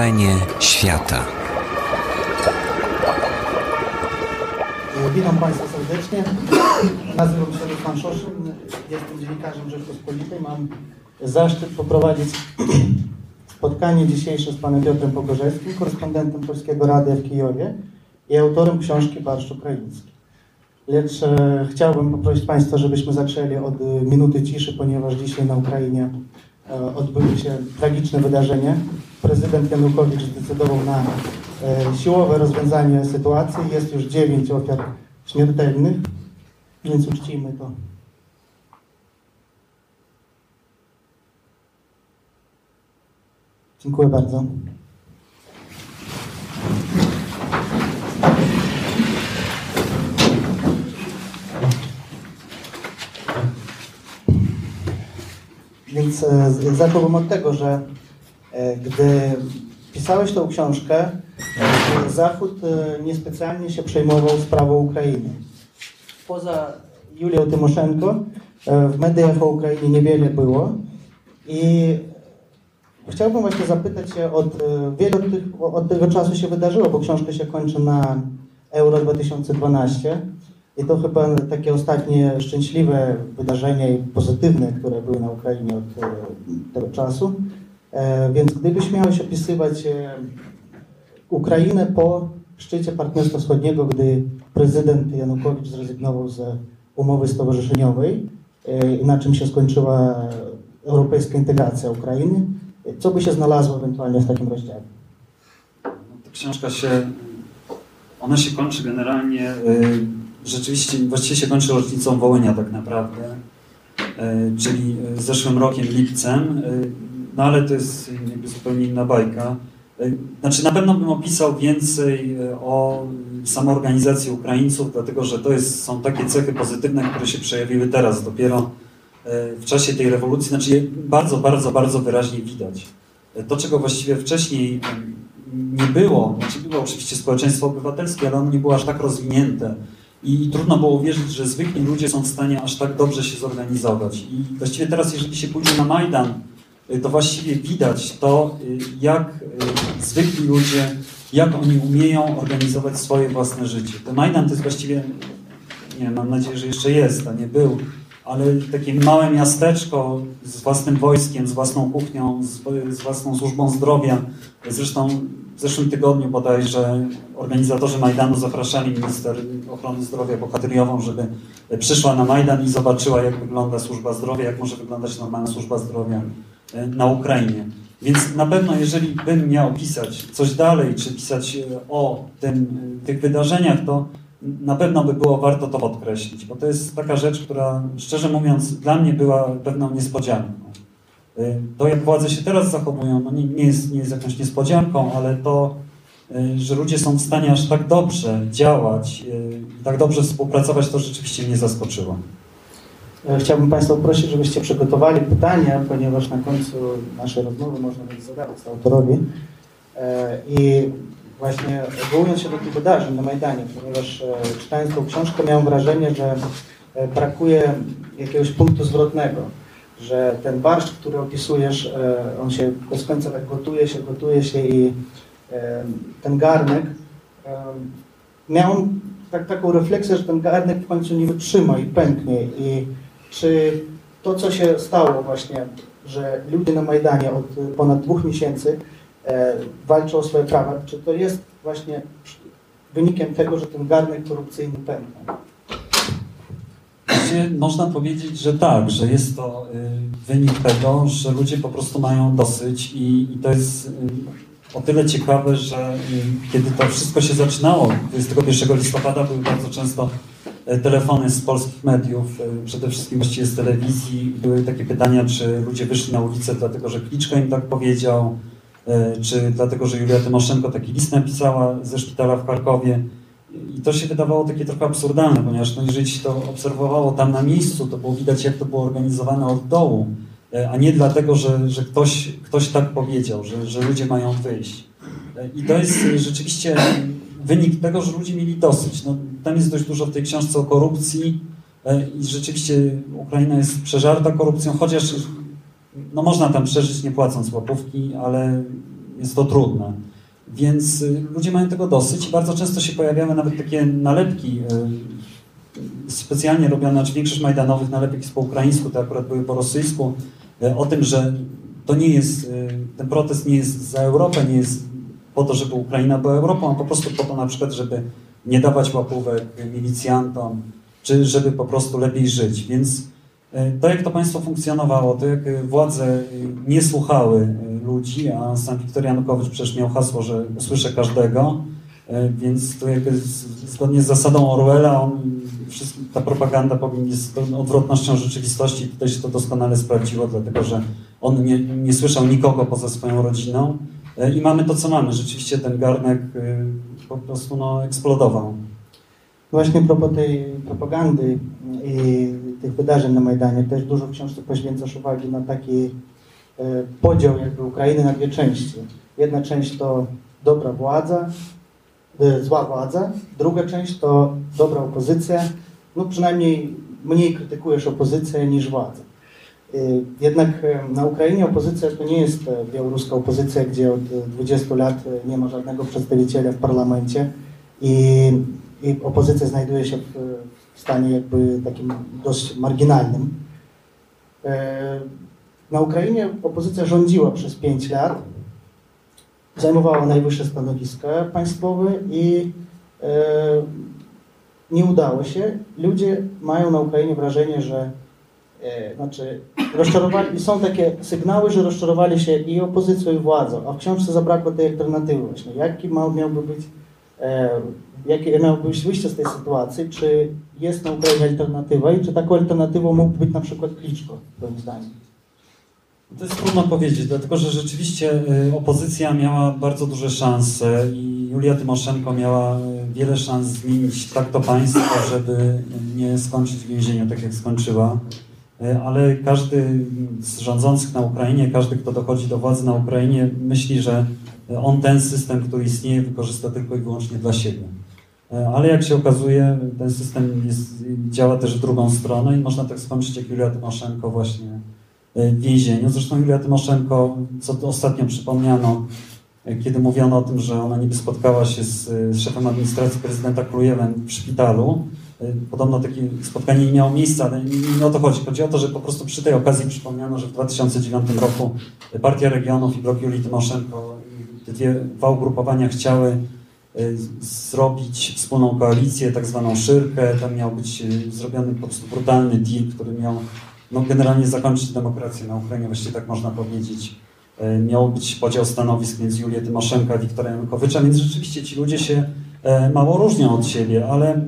Wrażenie świata. Witam Państwa serdecznie. Nazywam się Ruslan Szoszyn. Jestem dziennikarzem Rzeczpospolitej. Mam zaszczyt poprowadzić spotkanie dzisiejsze z panem Piotrem Pogorzewskim, korespondentem Polskiego Radia w Kijowie i autorem książki Barszcz Ukraiński. Lecz e, chciałbym poprosić Państwa, żebyśmy zaczęli od e, minuty ciszy, ponieważ dzisiaj na Ukrainie e, odbyły się tragiczne wydarzenia. Prezydent Janukowicz zdecydował na e, siłowe rozwiązanie sytuacji. Jest już dziewięć ofiar śmiertelnych, więc uczcijmy to. Dziękuję bardzo. Więc e, zacząłbym od tego, że gdy pisałeś tą książkę, e, Zachód e, niespecjalnie się przejmował sprawą Ukrainy. Poza Julią Tymoszenko e, w mediach o Ukrainie niewiele było i chciałbym właśnie zapytać się, od, e, wiele od, tych, od tego czasu się wydarzyło, bo książka się kończy na Euro 2012 i to chyba takie ostatnie szczęśliwe wydarzenia i pozytywne, które były na Ukrainie od e, tego czasu. E, Więc gdybyś miałeś opisywać e, Ukrainę po szczycie Partnerstwa Wschodniego, gdy prezydent Janukowicz zrezygnował z umowy stowarzyszeniowej e, i na czym się skończyła europejska integracja Ukrainy, co by się znalazło ewentualnie w takim rozdziale? Ta książka się, ona się kończy generalnie, rzeczywiście, właściwie się kończy rocznicą Wołynia tak naprawdę, czyli zeszłym rokiem, lipcem, no ale to jest zupełnie inna bajka. Y, Znaczy na pewno bym opisał więcej y, o samoorganizacji Ukraińców, dlatego że to jest, są takie cechy pozytywne, które się przejawiły teraz dopiero y, w czasie tej rewolucji, znaczy je bardzo, bardzo, bardzo wyraźnie widać. To, czego właściwie wcześniej nie było, znaczy było oczywiście społeczeństwo obywatelskie, ale ono nie było aż tak rozwinięte i trudno było uwierzyć, że zwykli ludzie są w stanie aż tak dobrze się zorganizować. I właściwie teraz, jeżeli się pójdzie na Majdan, to właściwie widać to, y, jak y, zwykli ludzie, jak oni umieją organizować swoje własne życie. Ten Majdan to jest właściwie, nie mam nadzieję, że jeszcze jest, a nie był, ale takie małe miasteczko z własnym wojskiem, z własną kuchnią, z, z własną służbą zdrowia. Zresztą w zeszłym tygodniu bodajże organizatorzy Majdanu zapraszali minister ochrony zdrowia Bohatyriową, żeby przyszła na Majdan i zobaczyła, jak wygląda służba zdrowia, jak może wyglądać normalna służba zdrowia na Ukrainie. Więc na pewno, jeżeli bym miał pisać coś dalej, czy pisać e, o tym, e, tych wydarzeniach, to na pewno by było warto to podkreślić, bo to jest taka rzecz, która szczerze mówiąc dla mnie była pewną niespodzianką. To, jak władze się teraz zachowują, no nie, nie, jest, nie jest jakąś niespodzianką, ale to, że ludzie są w stanie aż tak dobrze działać, tak dobrze współpracować, to rzeczywiście mnie zaskoczyło. E, Chciałbym Państwa prosić, żebyście przygotowali pytania, ponieważ na końcu naszej rozmowy można będzie zadawać autorowi. E, I właśnie odwołując się do tych wydarzeń na Majdanie, ponieważ e, czytając tą książkę miałem wrażenie, że brakuje jakiegoś punktu zwrotnego, że ten barszcz, który opisujesz, on się bez końca tak gotuje się, gotuje się i ten garnek, miałem tak, taką refleksję, że ten garnek w końcu nie wytrzyma i pęknie i czy to, co się stało właśnie, że ludzie na Majdanie od ponad dwóch miesięcy e, walczą o swoje prawa, czy to jest właśnie wynikiem tego, że ten garnek korupcyjny? Właściwie można powiedzieć, że tak, że jest to y, wynik tego, że ludzie po prostu mają dosyć i, i to jest y, o tyle ciekawe, że y, kiedy to wszystko się zaczynało, 21 listopada były bardzo często telefony z polskich mediów, y, przede wszystkim właściwie z telewizji. Były takie pytania, czy ludzie wyszli na ulicę dlatego, że Kliczko im tak powiedział, y, czy dlatego, że Julia Tymoszenko taki list napisała ze szpitala w Charkowie. I to się wydawało takie trochę absurdalne, ponieważ no, jeżeli się to obserwowało tam na miejscu, to było widać, jak to było organizowane od dołu, e, a nie dlatego, że, że ktoś, ktoś tak powiedział, że, że ludzie mają wyjść. E, I to jest e, rzeczywiście wynik tego, że ludzie mieli dosyć. No, tam jest dość dużo w tej książce o korupcji e, i rzeczywiście Ukraina jest przeżarta korupcją, chociaż no, można tam przeżyć nie płacąc łapówki, ale jest to trudne. Więc y, ludzie mają tego dosyć i bardzo często się pojawiały nawet takie nalepki y, specjalnie robione, znaczy większość majdanowych nalepek jest po ukraińsku, te akurat były po rosyjsku, y, o tym, że to nie jest, ten protest nie jest za Europę, nie jest po to, żeby Ukraina była Europą, a po prostu po to na przykład, żeby nie dawać łapówek milicjantom, czy żeby po prostu lepiej żyć. Więc e, to, jak to państwo funkcjonowało, to jak e, władze e, nie słuchały ludzi, a sam Wiktor Janukowicz przecież miał hasło, że usłyszę każdego, więc to jakby z- zgodnie z zasadą Orwella on, ta propaganda jest odwrotnością rzeczywistości. Tutaj się to doskonale sprawdziło, dlatego że on nie, nie słyszał nikogo poza swoją rodziną i mamy to, co mamy. Rzeczywiście ten garnek po prostu no, eksplodował. Właśnie a propos tej propagandy i tych wydarzeń na Majdanie, też dużo w książce poświęcasz uwagi na taki e, podział jakby Ukrainy na dwie części. Jedna część to dobra władza, e, zła władza, druga część to dobra opozycja, no przynajmniej mniej krytykujesz opozycję niż władzę. E, Jednak e, na Ukrainie opozycja to nie jest e, białoruska opozycja, gdzie od e, 20 lat nie ma żadnego przedstawiciela w parlamencie i, i opozycja znajduje się w, w stanie jakby takim dość marginalnym. Na Ukrainie opozycja rządziła przez 5 lat, zajmowała najwyższe stanowiska państwowe i nie udało się. Ludzie mają na Ukrainie wrażenie, że znaczy rozczarowali, są takie sygnały, że rozczarowali się i opozycją, i władzą, a w książce zabrakło tej alternatywy właśnie. Jaki ma, miałby być, e, jakie miałoby być wyjście z tej sytuacji? Czy jest na Ukrainie alternatywa i czy taką alternatywą mógł być na przykład Kliczko, moim zdaniem? To jest trudno powiedzieć, dlatego że rzeczywiście y, opozycja miała bardzo duże szanse i Julia Tymoszenko miała y, wiele szans zmienić tak to państwo, żeby nie skończyć w więzieniu tak jak skończyła. Y, Ale każdy z rządzących na Ukrainie, każdy kto dochodzi do władzy na Ukrainie myśli, że on ten system, który istnieje, wykorzysta tylko i wyłącznie dla siebie. Y, Ale jak się okazuje, ten system jest, działa też w drugą stronę i można tak skończyć jak Julia Tymoszenko właśnie w więzieniu. Zresztą Julia Tymoszenko, co ostatnio przypomniano, kiedy mówiono o tym, że ona niby spotkała się z, szefem administracji prezydenta Krujewem w szpitalu. Podobno takie spotkanie nie miało miejsca, ale nie, o to chodzi. Chodzi o to, że po prostu przy tej okazji przypomniano, że w 2009 roku Partia Regionów i blok Julii Tymoszenko, i te dwie, dwa ugrupowania chciały y, zrobić wspólną koalicję, tak zwaną szyrkę. Tam miał być y, zrobiony po prostu brutalny deal, który miał no, generalnie zakończyć demokrację na Ukrainie, właściwie tak można powiedzieć. Miał być podział stanowisk między Julię Tymoszenko a Wiktora Janukowycza, więc rzeczywiście ci ludzie się mało różnią od siebie, ale e,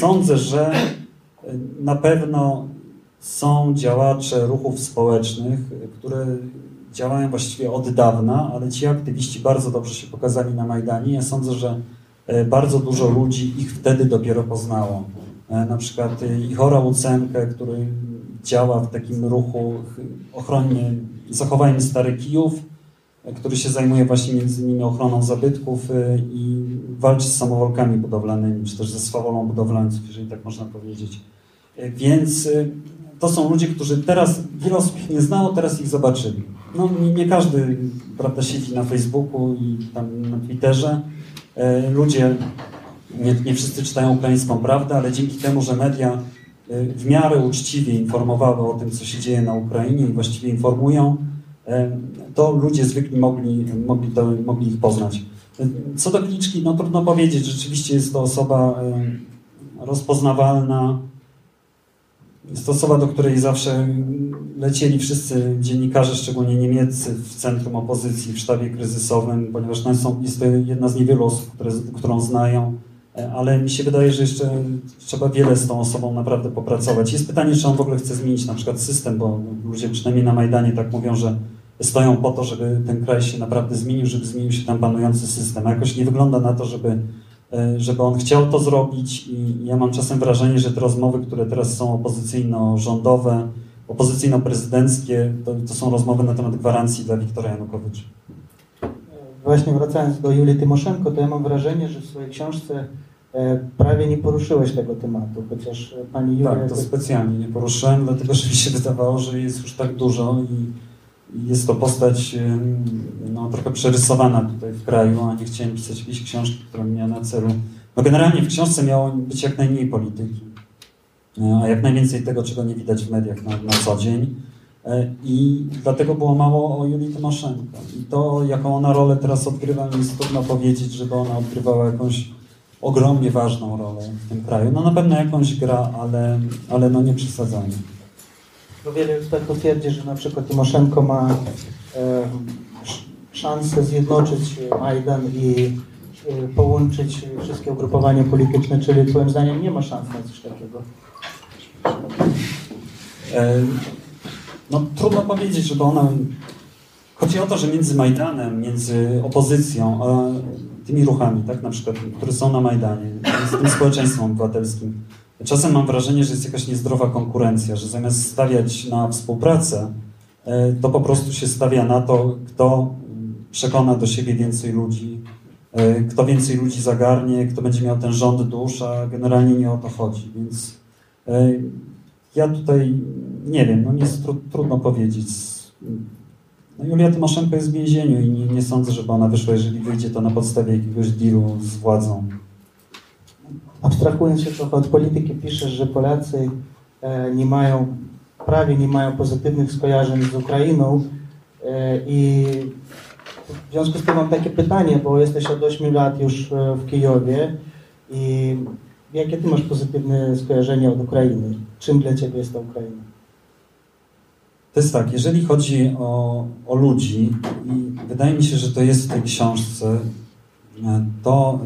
sądzę, że e, na pewno są działacze ruchów społecznych, e, które działają właściwie od dawna, ale ci aktywiści bardzo dobrze się pokazali na Majdanie. Ja sądzę, że e, bardzo dużo ludzi ich wtedy dopiero poznało. E, Na przykład e, Ichora Łucenkę, który działa w takim ruchu ch- ochronie, zachowajmy Stary Kijów, e, który się zajmuje właśnie między innymi ochroną zabytków e, i walczy z samowolkami budowlanymi, czy też ze swawolą budowlańców, jeżeli tak można powiedzieć. E, Więc e, to są ludzie, którzy teraz, wiele osób ich nie znało, teraz ich zobaczyli. No nie, każdy, prawda, siedzi na Facebooku i tam na Twitterze. Ludzie, nie, nie wszyscy czytają ukraińską prawdę, ale dzięki temu, że media y, w miarę uczciwie informowały o tym, co się dzieje na Ukrainie i właściwie informują, to ludzie zwykli mogli, mogli, to, mogli ich poznać. Co do Kliczki, no trudno powiedzieć, rzeczywiście jest to osoba rozpoznawalna, jest to osoba, do której zawsze lecieli wszyscy dziennikarze, szczególnie niemieccy, w centrum opozycji, w sztabie kryzysowym, ponieważ jest to jedna z niewielu osób, które, którą znają, ale mi się wydaje, że jeszcze trzeba wiele z tą osobą naprawdę popracować. Jest pytanie, czy on w ogóle chce zmienić na przykład system, bo ludzie przynajmniej na Majdanie tak mówią, że stoją po to, żeby ten kraj się naprawdę zmienił, żeby zmienił się tam panujący system. A jakoś nie wygląda na to, żeby, e, żeby on chciał to zrobić i ja mam czasem wrażenie, że te rozmowy, które teraz są opozycyjno-rządowe, opozycyjno-prezydenckie, to, to są rozmowy na temat gwarancji dla Wiktora Janukowycza. Właśnie wracając do Julii Tymoszenko, to ja mam wrażenie, że w swojej książce e, prawie nie poruszyłeś tego tematu, chociaż pani Julia... Tak, to specjalnie nie poruszyłem, dlatego że mi się wydawało, że jest już tak dużo i jest to postać no, trochę przerysowana tutaj w kraju, a nie chciałem pisać jakiejś książki, która miała na celu. No generalnie w książce miało być jak najmniej polityki, e, a jak najwięcej tego, czego nie widać w mediach na, na co dzień. E, I dlatego było mało o Julii Tymoszenko. I to, jaką ona rolę teraz odgrywa, mi jest trudno powiedzieć, żeby ona odgrywała jakąś ogromnie ważną rolę w tym kraju. No na pewno jakąś gra, ale, ale no nie przesadzanie. Bo wiele ekspertów twierdzi, że na przykład Tymoszenko ma e, sz- szansę zjednoczyć Majdan i e, połączyć wszystkie ugrupowania polityczne, czyli twoim zdaniem nie ma szans na coś takiego. E, No trudno powiedzieć, żeby ona... Chodzi o to, że między Majdanem, między opozycją, a tymi ruchami, tak, na przykład, które są na Majdanie, z tym społeczeństwem obywatelskim, czasem mam wrażenie, że jest jakaś niezdrowa konkurencja, że zamiast stawiać na współpracę, e, to po prostu się stawia na to, kto przekona do siebie więcej ludzi, e, kto więcej ludzi zagarnie, kto będzie miał ten rząd dusz, a generalnie nie o to chodzi, więc e, ja tutaj nie wiem, no jest tru, trudno powiedzieć. No Julia Tymoszenko jest w więzieniu i nie, nie sądzę, żeby ona wyszła, jeżeli wyjdzie, to na podstawie jakiegoś dealu z władzą. Abstrahując się trochę od polityki, piszesz, że Polacy e, nie mają, prawie nie mają pozytywnych skojarzeń z Ukrainą e, i w związku z tym mam takie pytanie, bo jesteś od 8 lat już e, w Kijowie i jakie ty masz pozytywne skojarzenia od Ukrainy? Czym dla ciebie jest ta Ukraina? To jest tak, jeżeli chodzi o, o ludzi, i wydaje mi się, że to jest w tej książce, e, to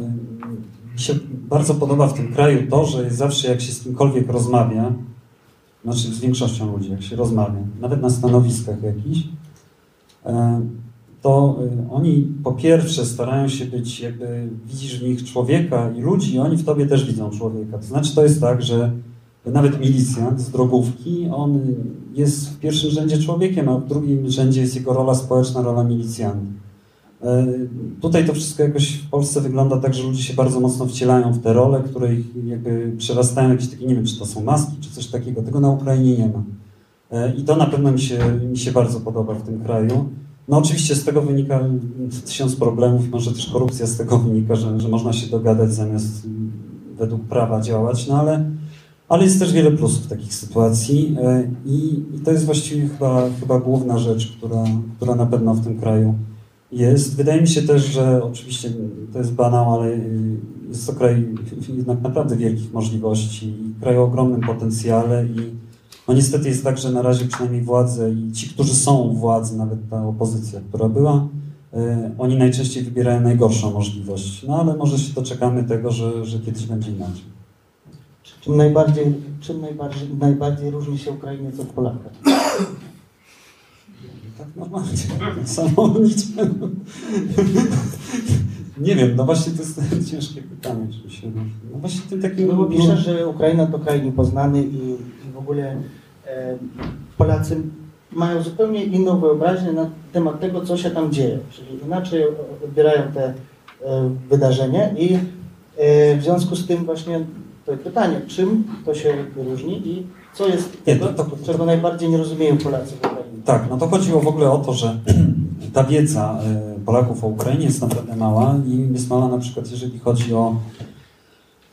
e, mi się bardzo podoba w tym kraju to, że zawsze jak się z kimkolwiek rozmawia, znaczy z większością ludzi, jak się rozmawia, nawet na stanowiskach jakichś, e, to oni po pierwsze starają się być, jakby widzisz w nich człowieka i ludzi, i oni w tobie też widzą człowieka. To znaczy to jest tak, że nawet milicjant z drogówki, on jest w pierwszym rzędzie człowiekiem, a w drugim rzędzie jest jego rola społeczna, rola milicjanta. E, Tutaj to wszystko jakoś w Polsce wygląda tak, że ludzie się bardzo mocno wcielają w te role, które ich jakby przerastają jakieś takie, nie wiem, czy to są maski, czy coś takiego. Tego na Ukrainie nie ma. E, I to na pewno mi się, mi się bardzo podoba w tym kraju. No oczywiście z tego wynika tysiąc problemów może też korupcja z tego wynika, że, że można się dogadać zamiast według prawa działać, no ale, ale jest też wiele plusów takich sytuacji e, i, i to jest właściwie chyba, chyba główna rzecz, która, która na pewno w tym kraju jest. Wydaje mi się też, że oczywiście to jest banał, ale y, jest to kraj jednak naprawdę wielkich możliwości i kraj o ogromnym potencjale i no niestety jest tak, że na razie przynajmniej władze i ci, którzy są u władzy, nawet ta opozycja, która była, y, oni najczęściej wybierają najgorszą możliwość. No ale może się doczekamy tego, że, że kiedyś będzie inaczej. Czym najbardziej, czym najbardziej, najbardziej różni się Ukrainiec od Polaka? Tak normalnie, samownicie. Nie wiem, no właśnie to jest ciężkie pytanie. Czy się, no właśnie tym takim... No bo piszesz, że Ukraina to kraj niepoznany i, i w ogóle e, Polacy mają zupełnie inną wyobraźnię na temat tego, co się tam dzieje. Czyli inaczej odbierają te e, wydarzenia i e, w związku z tym właśnie pytanie, czym to się różni i co jest Nie, tego, to- to- czego najbardziej nie rozumieją Polacy w Ukrainie. Tak, no to chodziło w ogóle o to, że ta wiedza y, Polaków o Ukrainie jest naprawdę mała i jest mała na przykład jeżeli chodzi o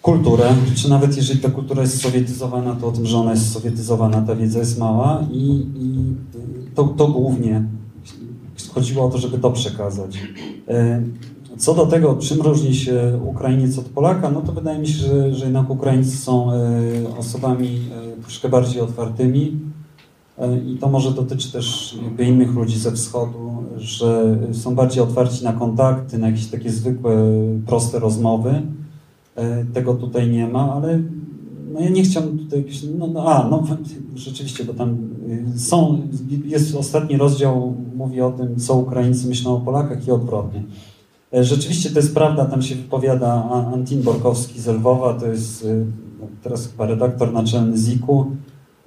kulturę, czy nawet jeżeli ta kultura jest sowietyzowana, to o tym, że ona jest sowietyzowana, ta wiedza jest mała i, i y, to, to głównie chodziło o to, żeby to przekazać. Co do tego, czym różni się Ukrainiec od Polaka, no to wydaje mi się, że, że jednak Ukraińcy są y, osobami y, troszkę bardziej otwartymi, E, I to może dotyczy też innych ludzi ze wschodu, że są bardziej otwarci na kontakty, na jakieś takie zwykłe, proste rozmowy. E, Tego tutaj nie ma, ale no ja nie chciałbym tutaj jakiś, no, no a, no rzeczywiście, bo tam są, jest ostatni rozdział, mówi o tym, co Ukraińcy myślą o Polakach i odwrotnie. E, Rzeczywiście to jest prawda, tam się wypowiada Antin Borkowski z Lwowa, to jest y, no, teraz chyba redaktor naczelny ZIK-u,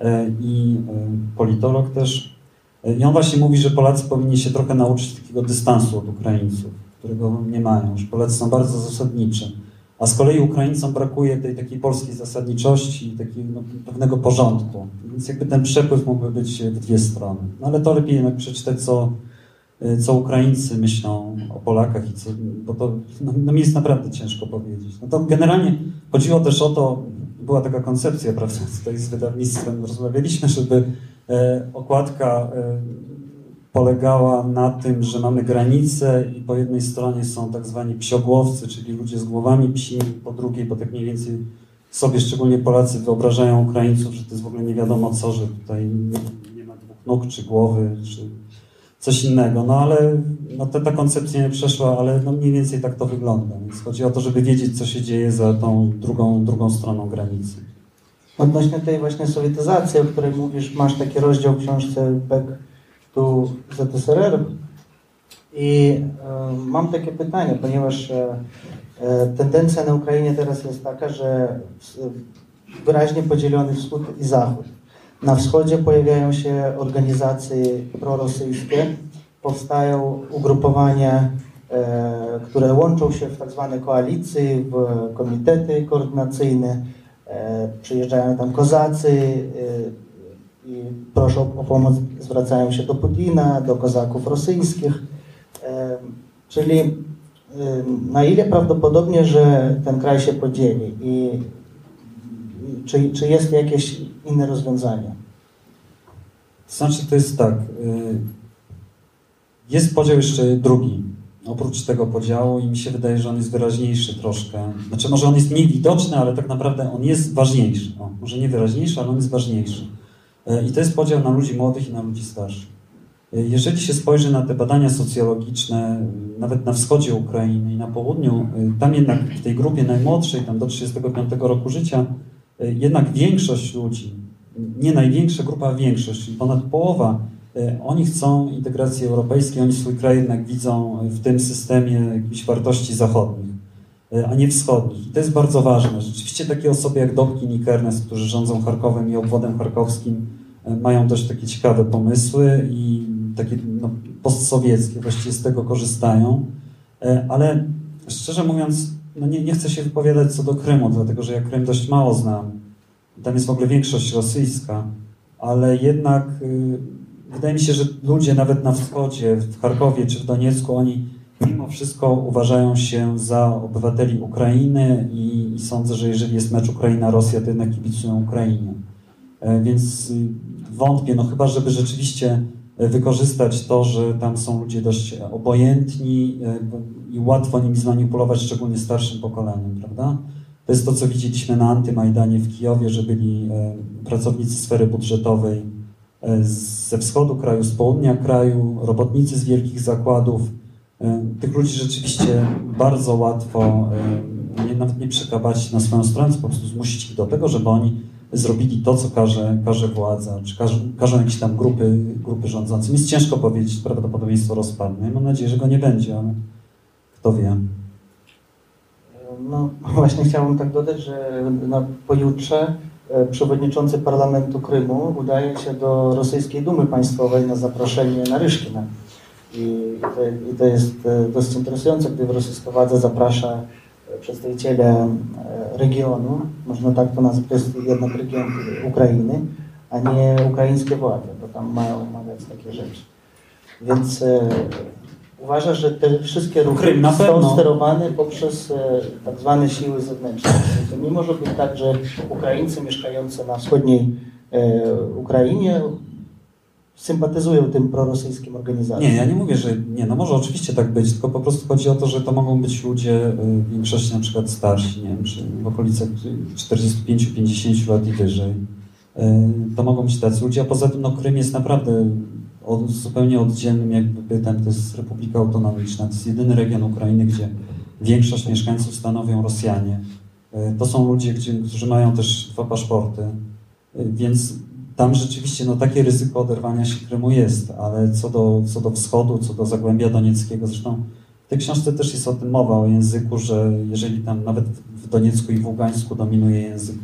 e, i e, politolog też. E, I on właśnie mówi, że Polacy powinni się trochę nauczyć takiego dystansu od Ukraińców, którego nie mają, że Polacy są bardzo zasadniczy. A z kolei Ukraińcom brakuje tej takiej polskiej zasadniczości, takiego no, pewnego porządku. Więc jakby ten przepływ mógłby być w dwie strony. No ale to lepiej jednak przeczytać, co, co Ukraińcy myślą o Polakach i co, bo to no, no mi jest naprawdę ciężko powiedzieć. No to generalnie chodziło też o to, była taka koncepcja, prawda, tutaj z wydawnictwem rozmawialiśmy, żeby e, okładka e, polegała na tym, że mamy granice i po jednej stronie są tak zwani psiogłowcy, czyli ludzie z głowami psimi, po drugiej, bo tak mniej więcej sobie, szczególnie Polacy, wyobrażają Ukraińców, że to jest w ogóle nie wiadomo co, że tutaj nie ma dwóch nóg, czy głowy, czy coś innego. No ale no, ta, ta koncepcja nie przeszła, ale no, mniej więcej tak to wygląda. Więc chodzi o to, żeby wiedzieć, co się dzieje za tą drugą, drugą stroną granicy. Odnośnie tej właśnie sowietyzacji, o której mówisz, masz taki rozdział w książce Back to ZSRR i e, mam takie pytanie, ponieważ e, e, tendencja na Ukrainie teraz jest taka, że wyraźnie podzielony wschód i zachód. Na wschodzie pojawiają się organizacje prorosyjskie, powstają ugrupowania, e, które łączą się w tak zwane koalicje, w komitety koordynacyjne. E, przyjeżdżają tam kozacy e, i proszą o pomoc, zwracają się do Putina, do kozaków rosyjskich. Czyli na ile prawdopodobnie, że ten kraj się podzieli i czy, czy jest jakieś inne rozwiązanie? Znaczy, to jest tak. Y, jest podział jeszcze drugi, oprócz tego podziału, i mi się wydaje, że on jest wyraźniejszy troszkę. Znaczy, może on jest mniej widoczny, ale tak naprawdę on jest ważniejszy. O, może nie wyraźniejszy, ale on jest ważniejszy. Y, I to jest podział na ludzi młodych i na ludzi starszych. Y, jeżeli się spojrzy na te badania socjologiczne, nawet na wschodzie Ukrainy i na południu, tam jednak w tej grupie najmłodszej, tam do 35 roku życia, jednak większość ludzi, nie największa grupa, większość, czyli ponad połowa, e, oni chcą integracji europejskiej, oni swój kraj jednak widzą w tym systemie jakichś wartości zachodnich, e, a nie wschodnich. I to jest bardzo ważne. Rzeczywiście takie osoby jak Dobkin i Kernes, którzy rządzą Charkowem i obwodem charkowskim, e, mają dość takie ciekawe pomysły i takie no, postsowieckie, właściwie z tego korzystają. Ale szczerze mówiąc, no nie, nie chcę się wypowiadać co do Krymu, dlatego że ja Krym dość mało znam. Tam jest w ogóle większość rosyjska, ale jednak y, wydaje mi się, że ludzie nawet na wschodzie, w Charkowie czy w Doniecku, oni mimo wszystko uważają się za obywateli Ukrainy i, i sądzę, że jeżeli jest mecz Ukraina-Rosja, to jednak kibicują Ukrainie. E, więc y, wątpię, no chyba, żeby rzeczywiście wykorzystać to, że tam są ludzie dość obojętni e, i łatwo nimi zmanipulować, szczególnie starszym pokoleniem, prawda? To jest to, co widzieliśmy na Antymajdanie w Kijowie, że byli e, pracownicy sfery budżetowej e, ze wschodu kraju, z południa kraju, robotnicy z wielkich zakładów. Tych ludzi rzeczywiście bardzo łatwo nie, nawet nie przekabacić na swoją stronę, po prostu zmusić ich do tego, żeby oni zrobili to, co każe, każe władza, czy każe, każą jakieś tam grupy, grupy rządzące. Jest ciężko powiedzieć, prawdopodobieństwo rozpadnie. Mam nadzieję, że go nie będzie, ale kto wie. No właśnie chciałbym tak dodać, że na pojutrze e, przewodniczący parlamentu Krymu udaje się do rosyjskiej Dumy Państwowej na zaproszenie na Ryszkina. I to, I to jest e, dosyć interesujące, gdy rosyjska władza zaprasza przedstawiciele e, regionu, można tak to nazwać, to jest jednak region Ukrainy, a nie ukraińskie władze, bo tam mają omawiać takie rzeczy. Więc e, uważa, że te wszystkie ruchy są sterowane poprzez e, tak zwane siły zewnętrzne. To nie może być tak, że Ukraińcy mieszkający na wschodniej Ukrainie sympatyzują tym prorosyjskim organizacjom. Nie, ja nie mówię, że nie, no może oczywiście tak być, tylko po prostu chodzi o to, że to mogą być ludzie y, w większości na przykład starsi, nie wiem, czy w okolicach 45-50 lat i wyżej. Y, to mogą być tacy ludzie, a poza tym no, Krym jest naprawdę od, zupełnie oddzielnym jakby bytem, to jest Republika Autonomiczna, to jest jedyny region Ukrainy, gdzie większość mieszkańców stanowią Rosjanie. Y, to są ludzie, którzy mają też dwa paszporty, więc tam rzeczywiście no, takie ryzyko oderwania się Krymu jest, ale co do, co do wschodu, co do Zagłębia Donieckiego, zresztą w tej książce też jest o tym mowa, o języku, że jeżeli tam nawet w Doniecku i w Ługańsku dominuje język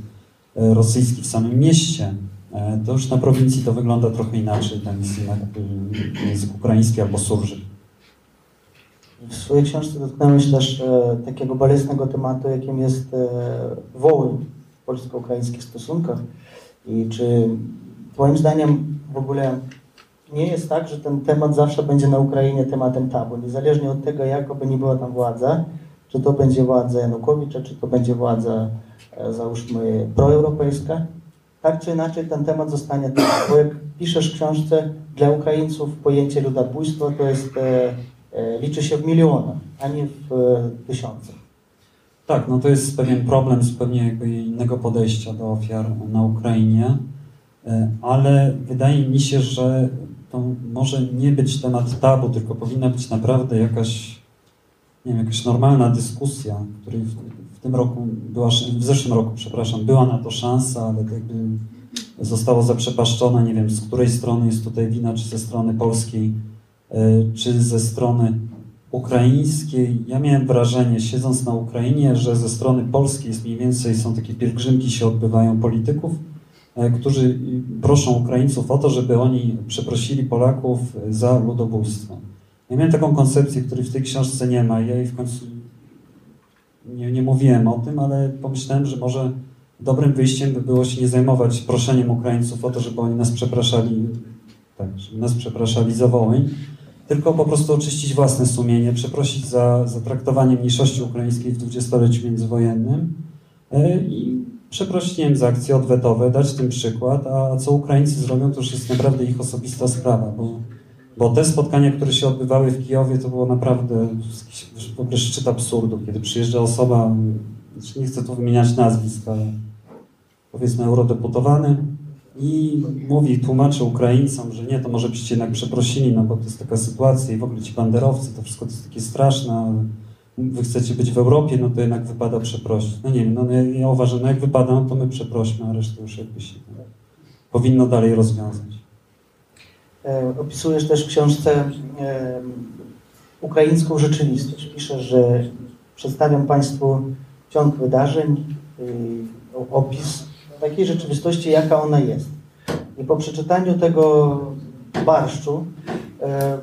e, rosyjski w samym mieście, e, to już na prowincji to wygląda trochę inaczej, tam jest e, język ukraiński albo surży. W swojej książce dotknąłeś też e, takiego bolesnego tematu, jakim jest e, Wołyń w polsko-ukraińskich stosunkach. I czy Twoim zdaniem w ogóle nie jest tak, że ten temat zawsze będzie na Ukrainie tematem tabu, niezależnie od tego, jakoby nie była tam władza, czy to będzie władza Janukowicza, czy to będzie władza, e, załóżmy, proeuropejska, tak czy inaczej ten temat zostanie tam. Bo jak piszesz w książce, dla Ukraińców pojęcie ludobójstwa to jest, e, e, liczy się w milionach, a nie w e, tysiącach. Tak, no to jest pewien problem zupełnie jakby innego podejścia do ofiar na Ukrainie, ale wydaje mi się, że to może nie być temat tabu, tylko powinna być naprawdę jakaś, nie wiem, jakaś normalna dyskusja, której w, w tym roku była, w zeszłym roku, przepraszam, była na to szansa, ale jakby zostało zaprzepaszczone, nie wiem, z której strony jest tutaj wina, czy ze strony polskiej, e, czy ze strony ukraińskiej. Ja miałem wrażenie, siedząc na Ukrainie, że ze strony polskiej jest mniej więcej, są takie pielgrzymki się odbywają polityków, e, którzy proszą Ukraińców o to, żeby oni przeprosili Polaków za ludobójstwo. Ja miałem taką koncepcję, której w tej książce nie ma. Ja jej w końcu nie, nie mówiłem o tym, ale pomyślałem, że może dobrym wyjściem by było się nie zajmować proszeniem Ukraińców o to, żeby oni nas przepraszali, tak, żeby nas przepraszali za Wołyń, tylko po prostu oczyścić własne sumienie, przeprosić za, za traktowanie mniejszości ukraińskiej w dwudziestoleciu międzywojennym e, i wiem, za akcje odwetowe, dać tym przykład, a co Ukraińcy zrobią, to już jest naprawdę ich osobista sprawa, bo, bo te spotkania, które się odbywały w Kijowie, to było naprawdę w ogóle szczyt absurdu, kiedy przyjeżdża osoba, znaczy nie chcę tu wymieniać nazwisk, ale powiedzmy eurodeputowany i mówi, tłumaczy Ukraińcom, że nie, to może byście jednak przeprosili, no bo to jest taka sytuacja i w ogóle ci banderowcy, to wszystko to jest takie straszne, wy chcecie być w Europie, no to jednak wypada przeprosić. No nie wiem, no ja, ja uważam, no jak wypada, no to my przeprośmy, a resztę już jakby się no, powinno dalej rozwiązać. E, Opisujesz też w książce e, ukraińską rzeczywistość. Piszesz, że przedstawiam Państwu ciąg wydarzeń, o- opis takiej rzeczywistości, jaka ona jest. I po przeczytaniu tego barszczu e,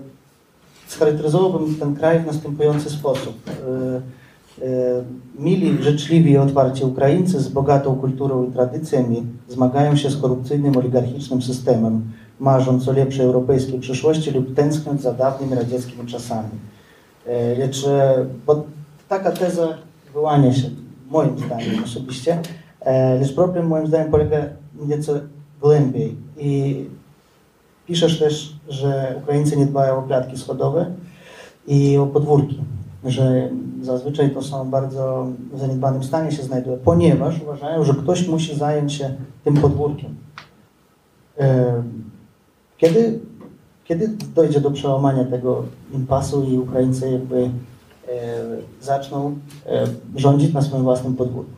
scharakteryzowałbym ten kraj w następujący sposób. E, e, Mili, życzliwi i otwarci Ukraińcy z bogatą kulturą i tradycjami zmagają się z korupcyjnym, oligarchicznym systemem, marząc o lepszej europejskiej przyszłości lub tęskniąc za dawnymi radzieckimi czasami. E, Lecz e, bo taka teza wyłania się, moim zdaniem osobiście, e, lecz problem moim zdaniem polega nieco głębiej. I piszesz też, że Ukraińcy nie dbają o klatki schodowe i o podwórki, że zazwyczaj to są bardzo w zaniedbanym stanie się znajdują, ponieważ uważają, że ktoś musi zająć się tym podwórkiem. Kiedy, kiedy dojdzie do przełamania tego impasu i Ukraińcy jakby e, zaczną e, rządzić na swoim własnym podwórku?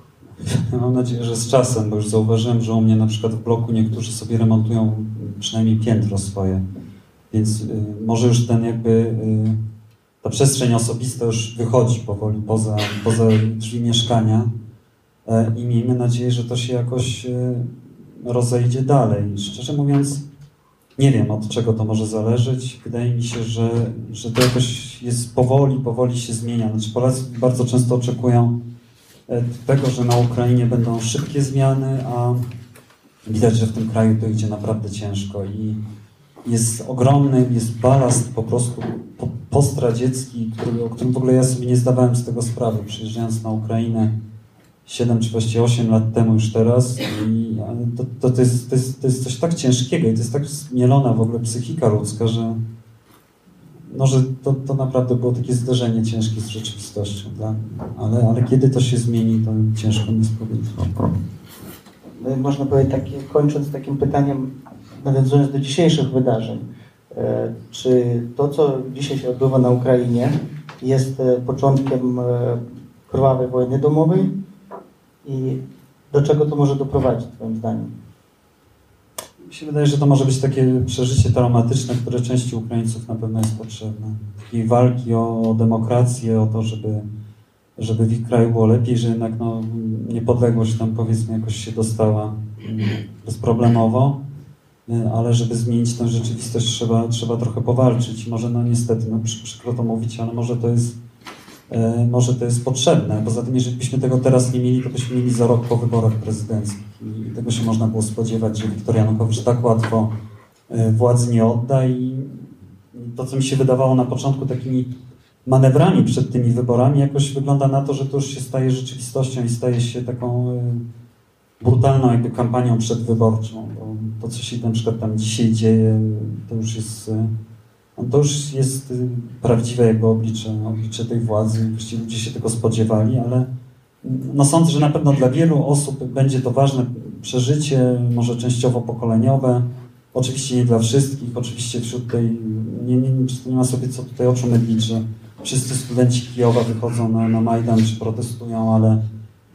Mam nadzieję, że z czasem, bo już zauważyłem, że u mnie na przykład w bloku niektórzy sobie remontują przynajmniej piętro swoje, więc y, może już ten jakby y, ta przestrzeń osobista już wychodzi powoli poza, poza drzwi mieszkania e, i miejmy nadzieję, że to się jakoś y, rozejdzie dalej. Szczerze mówiąc, nie wiem od czego to może zależeć. Wydaje mi się, że, że to jakoś jest powoli, powoli się zmienia. Znaczy Polacy bardzo często oczekują e, tego, że na Ukrainie będą szybkie zmiany, a widać, że w tym kraju to idzie naprawdę ciężko i jest ogromny, jest balast po prostu po- postradziecki, który, o którym w ogóle ja sobie nie zdawałem z tego sprawy, przyjeżdżając na Ukrainę 7 czy właściwie 8 lat temu już teraz i to, to, to, jest, to, jest, to jest coś tak ciężkiego i to jest tak zmielona w ogóle psychika ludzka, że no, że to, to naprawdę było takie zderzenie ciężkie z rzeczywistością, tak? ale, ale kiedy to się zmieni, to ciężko mi powiedzieć. No, można powiedzieć, takie, kończąc takim pytaniem, nawiązując do dzisiejszych wydarzeń, e, czy to, co dzisiaj się odbywa na Ukrainie, jest e, początkiem e, krwawej wojny domowej i do czego to może doprowadzić, Twoim zdaniem? Mi się wydaje, że to może być takie przeżycie traumatyczne, które części Ukraińców na pewno jest potrzebne. Takiej walki o, o demokrację, o to, żeby, żeby w ich kraju było lepiej, że jednak no, niepodległość tam powiedzmy jakoś się dostała mm, bezproblemowo. e, ale żeby zmienić tę rzeczywistość trzeba, trzeba trochę powalczyć. Może no niestety, no przy, przykro to mówić, ale może to jest e, może to jest potrzebne. Poza tym, jeżeli byśmy tego teraz nie mieli, to byśmy mieli za rok po wyborach prezydenckich. I tego się można było spodziewać, że Wiktor Janukowicz tak łatwo e, władzy nie odda i to, co mi się wydawało na początku takimi manewrami przed tymi wyborami, jakoś wygląda na to, że to już się staje rzeczywistością i staje się taką e, brutalną jakby kampanią przedwyborczą. Bo to, co się na przykład tam dzisiaj dzieje, to już jest, e, no to już jest e, prawdziwe jakby oblicze, oblicze tej władzy. Właściwie ludzie się tego spodziewali, ale no sądzę, że na pewno dla wielu osób będzie to ważne przeżycie, może częściowo pokoleniowe. Oczywiście nie dla wszystkich, oczywiście wśród tej, nie, nie, nie ma sobie co tutaj oczu mydlić, że wszyscy studenci Kijowa wychodzą na, na Majdan czy protestują, ale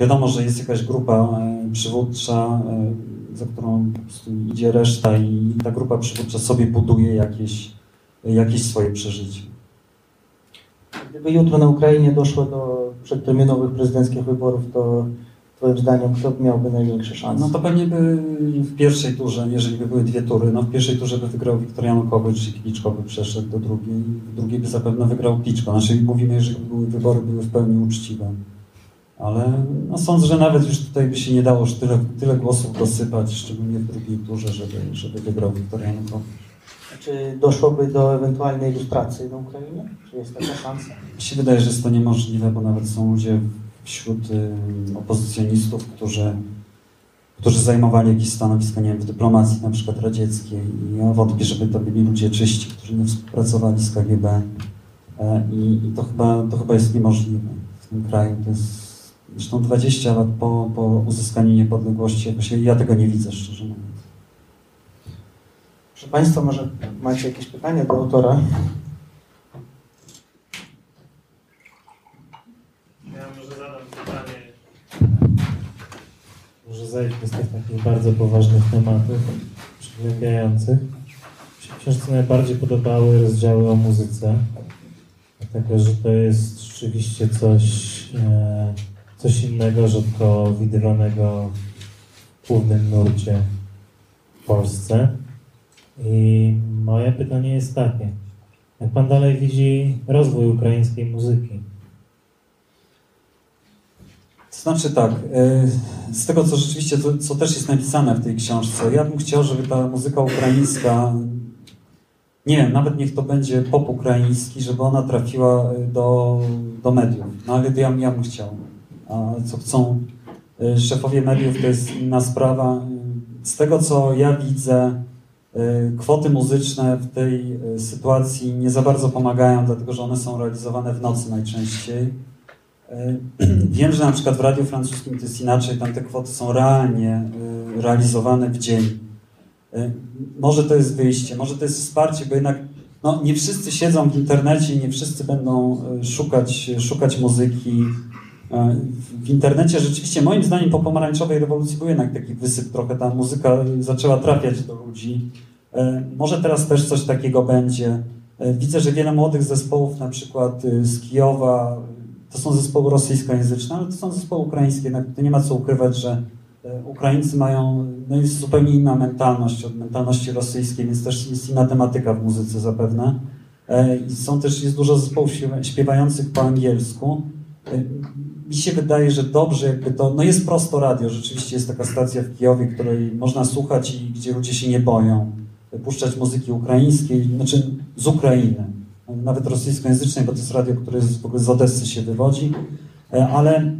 wiadomo, że jest jakaś grupa e, przywódcza, e, za którą po prostu idzie reszta i ta grupa przywódcza sobie buduje jakieś, jakieś swoje przeżycie. Gdyby jutro na Ukrainie doszło do przedterminowych prezydenckich wyborów, to Twoim zdaniem kto miałby największe szanse? No to pewnie by w pierwszej turze, jeżeli by były dwie tury, no w pierwszej turze by wygrał Wiktor Janukowicz i Kliczko by przeszedł do drugiej, w drugiej by zapewne wygrał Kliczko. Znaczy mówimy, jeżeli były wybory były w pełni uczciwe. Ale no sądzę, że nawet już tutaj by się nie dało już tyle, tyle głosów dosypać, szczególnie w drugiej turze, żeby, żeby wygrał Wiktor Janukowicz. Czy doszłoby do ewentualnej ilustracji na Ukrainie? Czy jest taka szansa? Mi się wydaje, że jest to niemożliwe, bo nawet są ludzie wśród opozycjonistów, którzy, którzy zajmowali jakieś stanowiska, nie wiem, w dyplomacji na przykład radzieckiej i ja wątpię, żeby to byli ludzie czyści, którzy nie współpracowali z KGB e, i, i to, chyba, to chyba jest niemożliwe w tym kraju. To jest zresztą 20 lat po, po uzyskaniu niepodległości, jakoś ja tego nie widzę, szczerze mówiąc. Proszę Państwa, może macie jakieś pytania do autora? Ja może zadam pytanie. Może zejdźmy z tych takich bardzo poważnych tematów, przygnębiających. Mi się w książce najbardziej podobały rozdziały o muzyce, dlatego że to jest rzeczywiście coś, e, coś innego, rzadko widywanego w głównym nurcie w Polsce. I moje pytanie jest takie. Jak Pan dalej widzi rozwój ukraińskiej muzyki? Znaczy tak, y, z tego co rzeczywiście, co, co też jest napisane w tej książce, ja bym chciał, żeby ta muzyka ukraińska, nie wiem, nawet niech to będzie pop ukraiński, żeby ona trafiła y, do, do mediów. No ale ja, ja bym chciał. A co chcą y, szefowie mediów, to jest inna sprawa. Z tego co ja widzę, kwoty muzyczne w tej sytuacji nie za bardzo pomagają, dlatego że one są realizowane w nocy najczęściej. Wiem, że na przykład w radiu francuskim to jest inaczej, tam te kwoty są realnie y, realizowane w dzień. Y, może to jest wyjście, może to jest wsparcie, bo jednak no, nie wszyscy siedzą w internecie nie wszyscy będą szukać, szukać muzyki. W internecie rzeczywiście, moim zdaniem, po pomarańczowej rewolucji był jednak taki wysyp trochę, ta muzyka zaczęła trafiać do ludzi. Może teraz też coś takiego będzie. Widzę, że wiele młodych zespołów, na przykład z Kijowa, to są zespoły rosyjskojęzyczne, ale to są zespoły ukraińskie. To nie ma co ukrywać, że e, Ukraińcy mają, no jest zupełnie inna mentalność od mentalności rosyjskiej, więc też jest inna tematyka w muzyce zapewne. E, są też, jest dużo zespołów śpiewających po angielsku. E, mi się wydaje, że dobrze jakby to, no jest prosto radio, rzeczywiście jest taka stacja w Kijowie, której można słuchać i gdzie ludzie się nie boją puszczać muzyki ukraińskiej, znaczy z Ukrainy nawet rosyjskojęzycznej, bo to jest radio, które w ogóle z Odessy się wywodzi, e, ale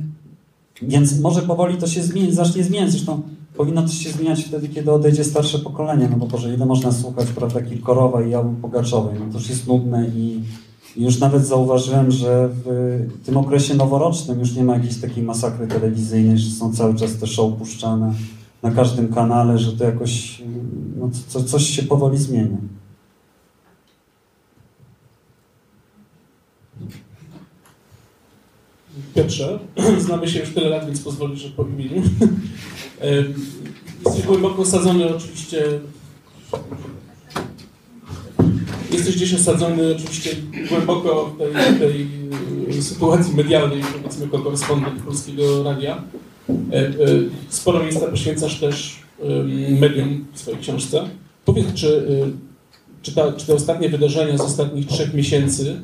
więc może powoli to się zmieni, zacznie zmieniać. Zresztą powinno to się zmieniać wtedy, kiedy odejdzie starsze pokolenie, no bo Boże, ile można słuchać, prawda, Kilkorowa i album Pogaczowej, no to już jest nudne i, i już nawet zauważyłem, że w tym okresie noworocznym już nie ma jakiejś takiej masakry telewizyjnej, że są cały czas te show puszczane na każdym kanale, że to jakoś, no co, coś się powoli zmienia. Piotrze, znamy się już tyle lat, więc pozwolisz, że po imieniu. Jesteś głęboko osadzony oczywiście... Jesteś gdzieś osadzony oczywiście głęboko w tej, tej e, sytuacji medialnej, powiedzmy, jako korespondent Polskiego Radia. E, e, sporo miejsca poświęcasz też medium w swojej książce. Powiedz, czy, czy, ta, czy te ostatnie wydarzenia z ostatnich trzech miesięcy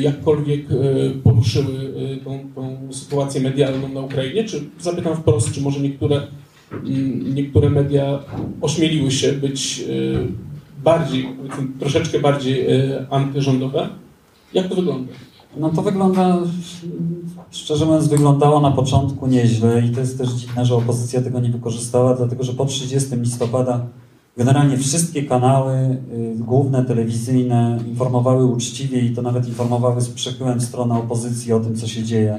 jakkolwiek y, poruszyły y, tą, tą sytuację medialną na Ukrainie? Czy zapytam wprost, czy może niektóre, mm, niektóre media ośmieliły się być bardziej, troszeczkę bardziej antyrządowe? Jak to wygląda? No to wygląda, szczerze mówiąc, wyglądało na początku nieźle i to jest też dziwne, że opozycja tego nie wykorzystała, dlatego że po 30 listopada generalnie wszystkie kanały y, główne, telewizyjne informowały uczciwie i to nawet informowały z przechyłem stronę opozycji o tym, co się dzieje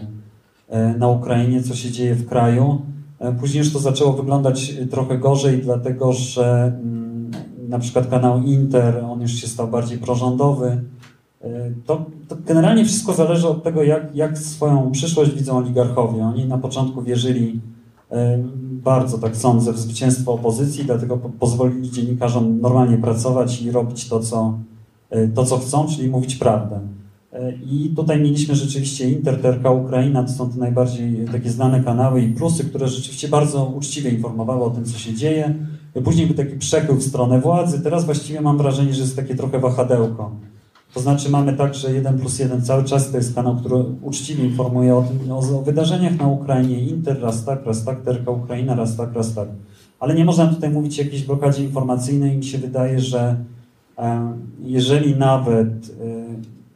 y, na Ukrainie, co się dzieje w kraju. Y, Później już to zaczęło wyglądać y, trochę gorzej, dlatego że mm, na przykład kanał Inter, on już się stał bardziej prorządowy. Y, To, to generalnie wszystko zależy od tego, jak, jak swoją przyszłość widzą oligarchowie. Oni na początku wierzyli bardzo, tak sądzę, w zwycięstwo opozycji, dlatego po, pozwolili dziennikarzom normalnie pracować i robić to co, y, to, co chcą, czyli mówić prawdę. Y, I tutaj mieliśmy rzeczywiście Inter, TRK Ukraina, to są te najbardziej takie znane kanały i plusy, które rzeczywiście bardzo uczciwie informowały o tym, co się dzieje. Później był taki przechył w stronę władzy. Teraz właściwie mam wrażenie, że jest takie trochę wahadełko. To znaczy mamy tak, że 1 plus 1 cały czas to jest kanał, który uczciwie informuje o tym, o, o wydarzeniach na Ukrainie. Inter raz tak, raz tak, Terka Ukraina raz tak, raz tak. Ale nie można tutaj mówić o jakiejś blokadzie informacyjnej. Mi się wydaje, że e, jeżeli nawet e,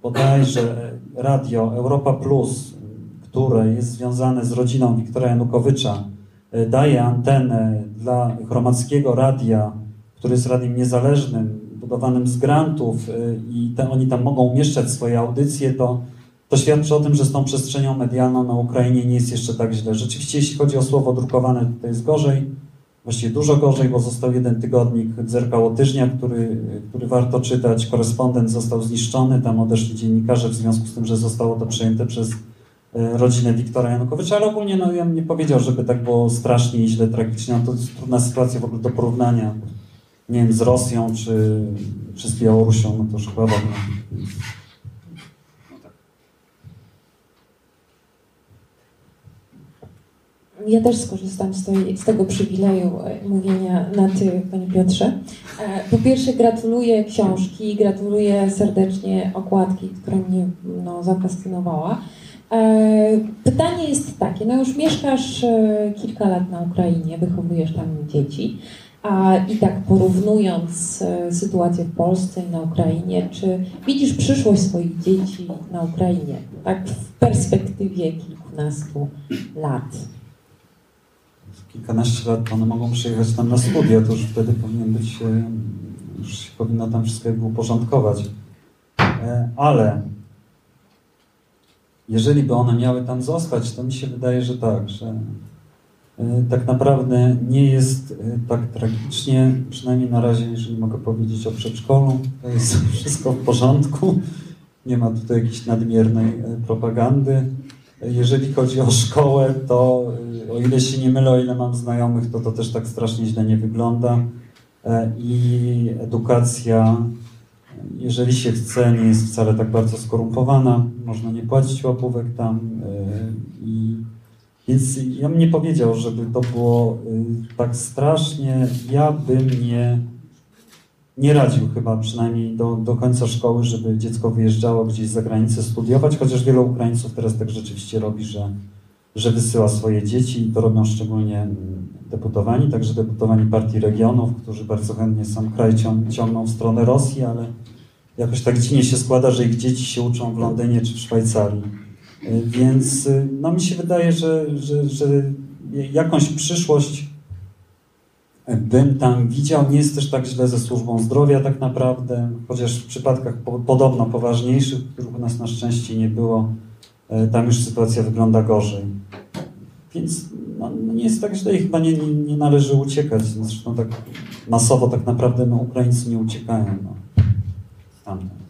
bodajże radio Europa Plus, które jest związane z rodziną Wiktora Janukowycza, e, daje antenę dla chromackiego radia, który jest radiem niezależnym, budowanym z grantów y, i te, oni tam mogą umieszczać swoje audycje, to, to świadczy o tym, że z tą przestrzenią medialną na Ukrainie nie jest jeszcze tak źle. Rzeczywiście, jeśli chodzi o słowo drukowane, to jest gorzej, właściwie dużo gorzej, bo został jeden tygodnik Zerkało Tyżnia, który, który warto czytać. Korespondent został zniszczony, tam odeszli dziennikarze w związku z tym, że zostało to przejęte przez y, rodzinę Wiktora Janukowycza, ale ogólnie no, ja bym nie powiedział, żeby tak było strasznie i źle, tragicznie. No, to jest trudna sytuacja w ogóle do porównania nie wiem, z Rosją czy, czy z Białorusią, no to już chyba ogóle. Ja też skorzystam z, tej, z tego przywileju e, mówienia na ty, panie Piotrze. E, Po pierwsze gratuluję książki, gratuluję serdecznie okładki, która mnie no, zafascynowała. E, Pytanie jest takie, no już mieszkasz kilka lat na Ukrainie, wychowujesz tam dzieci, a i tak porównując e, sytuację w Polsce i na Ukrainie, czy widzisz przyszłość swoich dzieci na Ukrainie, tak w perspektywie kilkunastu lat? Kilkanaście lat one mogą przyjechać tam na studia, to już wtedy powinien być, e, już się powinno tam wszystko uporządkować. E, Ale jeżeli by one miały tam zostać, to mi się wydaje, że tak, że tak naprawdę nie jest e, tak tragicznie, przynajmniej na razie, jeżeli mogę powiedzieć o przedszkolu, to jest wszystko w porządku. Nie ma tutaj jakiejś nadmiernej e, propagandy. Jeżeli chodzi o szkołę, to o ile się nie mylę, o ile mam znajomych, to to też tak strasznie źle nie wygląda. E, I edukacja, jeżeli się chce, nie jest wcale tak bardzo skorumpowana. Można nie płacić łapówek tam. I więc ja bym nie powiedział, żeby to było y, tak strasznie. Ja bym nie, nie radził chyba przynajmniej do, do końca szkoły, żeby dziecko wyjeżdżało gdzieś za granicę studiować, chociaż wielu Ukraińców teraz tak rzeczywiście robi, że, że wysyła swoje dzieci i to robią szczególnie mm, deputowani, także deputowani partii regionów, którzy bardzo chętnie sam kraj cią- ciągną w stronę Rosji, ale jakoś tak dziwnie się składa, że ich dzieci się uczą w Londynie czy w Szwajcarii. Więc y, no, mi się wydaje, że, że, że jakąś przyszłość bym tam widział. Nie jest też tak źle ze służbą zdrowia tak naprawdę, chociaż w przypadkach po, podobno poważniejszych, których u nas na szczęście nie było, e, tam już sytuacja wygląda gorzej. Więc no, no nie jest tak źle i chyba nie, nie, nie należy uciekać. Zresztą tak masowo tak naprawdę no, Ukraińcy nie uciekają. No. Tamten.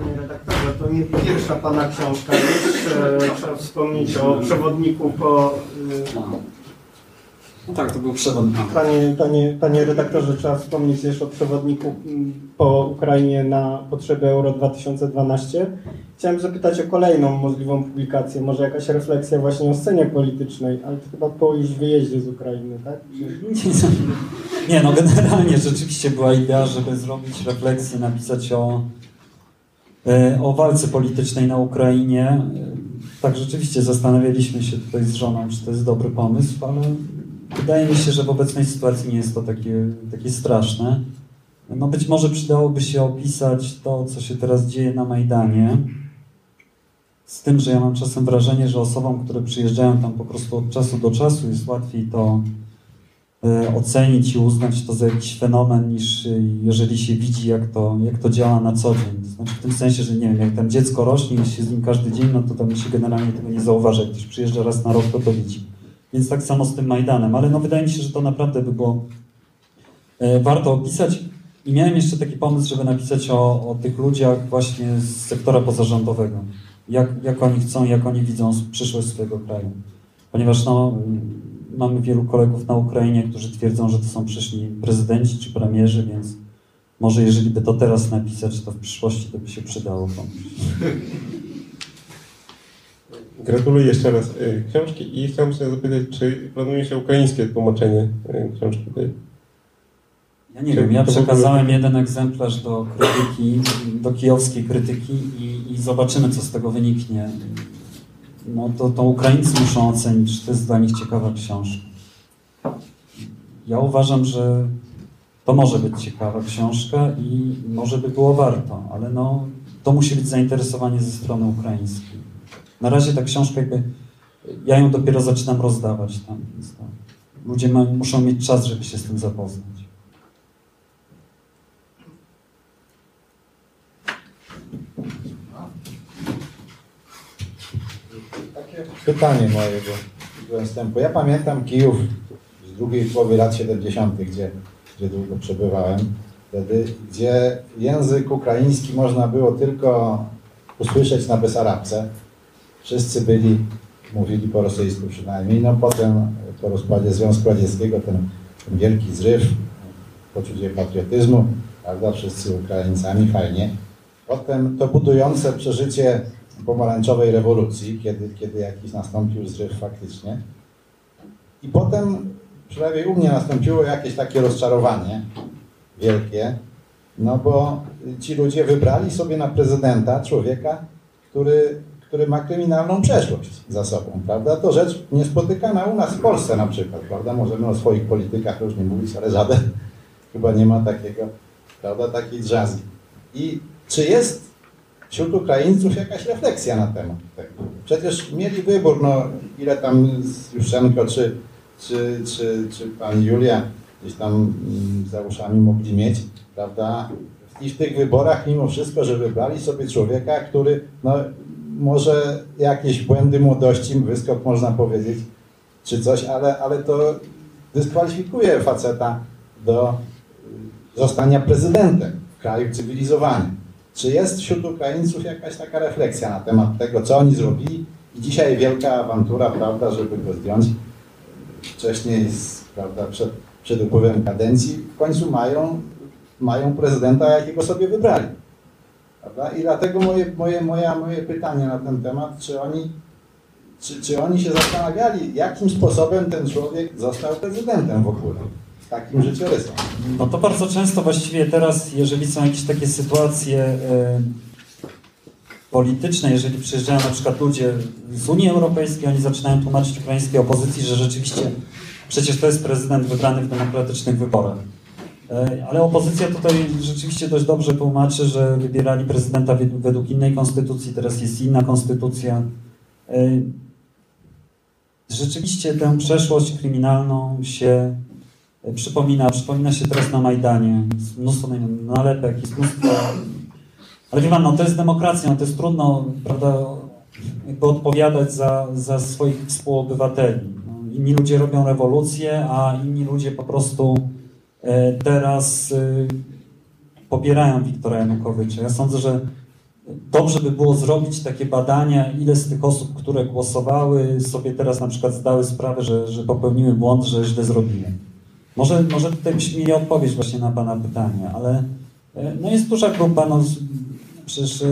Panie redaktorze, to nie pierwsza Pana książka. E, trzeba wspomnieć o przewodniku po... No. tak, to był przewód. Panie, panie, panie redaktorze, trzeba wspomnieć jeszcze o przewodniku po Ukrainie na potrzeby Euro 2012. chciałem zapytać o kolejną możliwą publikację, może jakaś refleksja właśnie o scenie politycznej, ale to chyba po już wyjeździe z Ukrainy, tak? Czy... Nie, no generalnie rzeczywiście była idea, żeby zrobić refleksję, napisać o, o walce politycznej na Ukrainie. E, Tak, rzeczywiście zastanawialiśmy się tutaj z żoną, czy to jest dobry pomysł, ale wydaje mi się, że w obecnej sytuacji nie jest to takie, takie straszne. No być może przydałoby się opisać to, co się teraz dzieje na Majdanie. Z tym, że ja mam czasem wrażenie, że osobom, które przyjeżdżają tam po prostu od czasu do czasu, jest łatwiej to e, ocenić i uznać to za jakiś fenomen, niż e, jeżeli się widzi, jak to, jak to działa na co dzień. Znaczy w tym sensie, że nie wiem, jak tam dziecko rośnie i się z nim każdy dzień, no to tam się generalnie tego nie zauważa. Jak ktoś przyjeżdża raz na rok, to to widzi. Więc tak samo z tym Majdanem. Ale no wydaje mi się, że to naprawdę by było e, warto opisać. I miałem jeszcze taki pomysł, żeby napisać o, o tych ludziach właśnie z sektora pozarządowego. Jak, jak oni chcą, jak oni widzą przyszłość swojego kraju. Ponieważ no, mamy wielu kolegów na Ukrainie, którzy twierdzą, że to są przyszli prezydenci czy premierzy, więc może jeżeli by to teraz napisać, to w przyszłości to by się przydało. Gratuluję jeszcze raz y, książki i chciałem się zapytać, czy planuje się ukraińskie tłumaczenie y, książki tej? Ja nie wiem, ja przekazałem jeden egzemplarz do krytyki, do kijowskiej krytyki i, i zobaczymy, co z tego wyniknie. No to, to Ukraińcy muszą ocenić, czy to jest dla nich ciekawa książka. Ja uważam, że to może być ciekawa książka i może by było warto, ale no, to musi być zainteresowanie ze strony ukraińskiej. Na razie ta książka jakby, ja ją dopiero zaczynam rozdawać tam, ludzie ma, muszą mieć czas, żeby się z tym zapoznać. Takie pytanie mojego występu. Ja pamiętam Kijów z drugiej połowy lat 70., gdzie, gdzie długo przebywałem, wtedy, gdzie język ukraiński można było tylko usłyszeć na Besarabce. Wszyscy byli, mówili po rosyjsku przynajmniej. No potem po rozpadzie Związku Radzieckiego ten, ten wielki zryw, poczucie patriotyzmu, prawda, wszyscy Ukraińcami, fajnie. Potem to budujące przeżycie pomarańczowej rewolucji, kiedy, kiedy jakiś nastąpił zryw faktycznie. I potem, przynajmniej u mnie nastąpiło jakieś takie rozczarowanie wielkie, no bo ci ludzie wybrali sobie na prezydenta człowieka, który, który ma kryminalną przeszłość za sobą, prawda? To rzecz niespotykana u nas w Polsce na przykład, prawda? Możemy o swoich politykach różnie mówić, ale żaden chyba nie ma takiego, prawda, takiej drzazgi. I czy jest wśród Ukraińców jakaś refleksja na temat tego. Przecież mieli wybór, no ile tam z Juszczenko czy, czy, czy, czy pani Julia gdzieś tam mm, za uszami mogli mieć, prawda? I w tych wyborach mimo wszystko, że wybrali sobie człowieka, który no, może jakieś błędy młodości, wyskok można powiedzieć, czy coś, ale, ale to dyskwalifikuje faceta do y, zostania prezydentem w kraju cywilizowanym. Czy jest wśród Ukraińców jakaś taka refleksja na temat tego, co oni zrobili? I dzisiaj wielka awantura, prawda, żeby go zdjąć wcześniej, prawda, przed, przed upływem kadencji, w końcu mają, mają prezydenta, jakiego sobie wybrali. Prawda? I dlatego moje, moje, moje, pytanie na ten temat, czy oni, czy, czy oni się zastanawiali, jakim sposobem ten człowiek został prezydentem w ogóle, takim życiorysem. No to bardzo często właściwie teraz, jeżeli są jakieś takie sytuacje e, polityczne, jeżeli przyjeżdżają na przykład ludzie z Unii Europejskiej, oni zaczynają tłumaczyć ukraińskiej opozycji, że rzeczywiście przecież to jest prezydent wybrany w demokratycznych wyborach. E, Ale opozycja tutaj rzeczywiście dość dobrze tłumaczy, że wybierali prezydenta wed- według innej konstytucji, teraz jest inna konstytucja. E, Rzeczywiście tę przeszłość kryminalną się przypomina, przypomina się teraz na Majdanie. Jest mnóstwo nalepek, jest mnóstwo... Ale wie pan, no to jest demokracja, no to jest trudno, prawda, jakby odpowiadać za, za swoich współobywateli. No, inni ludzie robią rewolucję, a inni ludzie po prostu e, teraz e, popierają Wiktora Janukowycza. Ja sądzę, że dobrze by było zrobić takie badania, ile z tych osób, które głosowały, sobie teraz na przykład zdały sprawę, że, że popełniły błąd, że źle zrobiły. Może, może tutaj byśmy mieli odpowiedź właśnie na Pana pytanie, ale e, no jest duża grupa, no przecież e,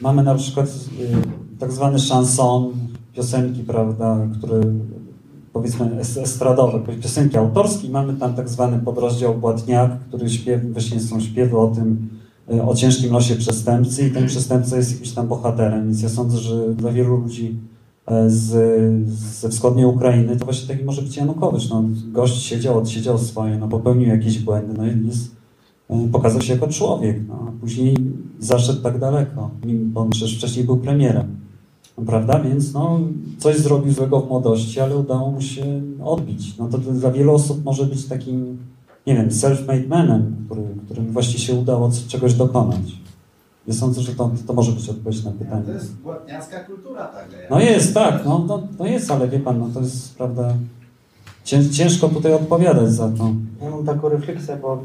Mamy na przykład y, tak zwany chanson, piosenki, prawda, które powiedzmy es- estradowe, piosenki autorskie. Mamy tam tak zwany podrozdział Błatniak, który śpiew, właśnie są śpiewy o tym, y, o ciężkim losie przestępcy i ten przestępca jest jakimś tam bohaterem, więc ja sądzę, że dla wielu ludzi z, ze wschodniej Ukrainy to właśnie taki może być Janukowicz. No, gość siedział, odsiedział swoje, no, popełnił jakieś błędy, no jest, e, pokazał się jako człowiek, no, a później zaszedł tak daleko, bo on przecież wcześniej był premierem. Prawda? Więc no, coś zrobił złego w młodości, ale udało mu się odbić. No to dla wielu osób może być takim, nie wiem, self-made manem, który, którym właśnie się udało czegoś dokonać. Ja sądzę, że to, to może być odpowiedź na pytanie. To jest błotniacka kultura taka. No jest, tak, no, no, no jest, ale wie pan, no to jest prawda. Cię, ciężko tutaj odpowiadać za to. Ja mam taką refleksję, bo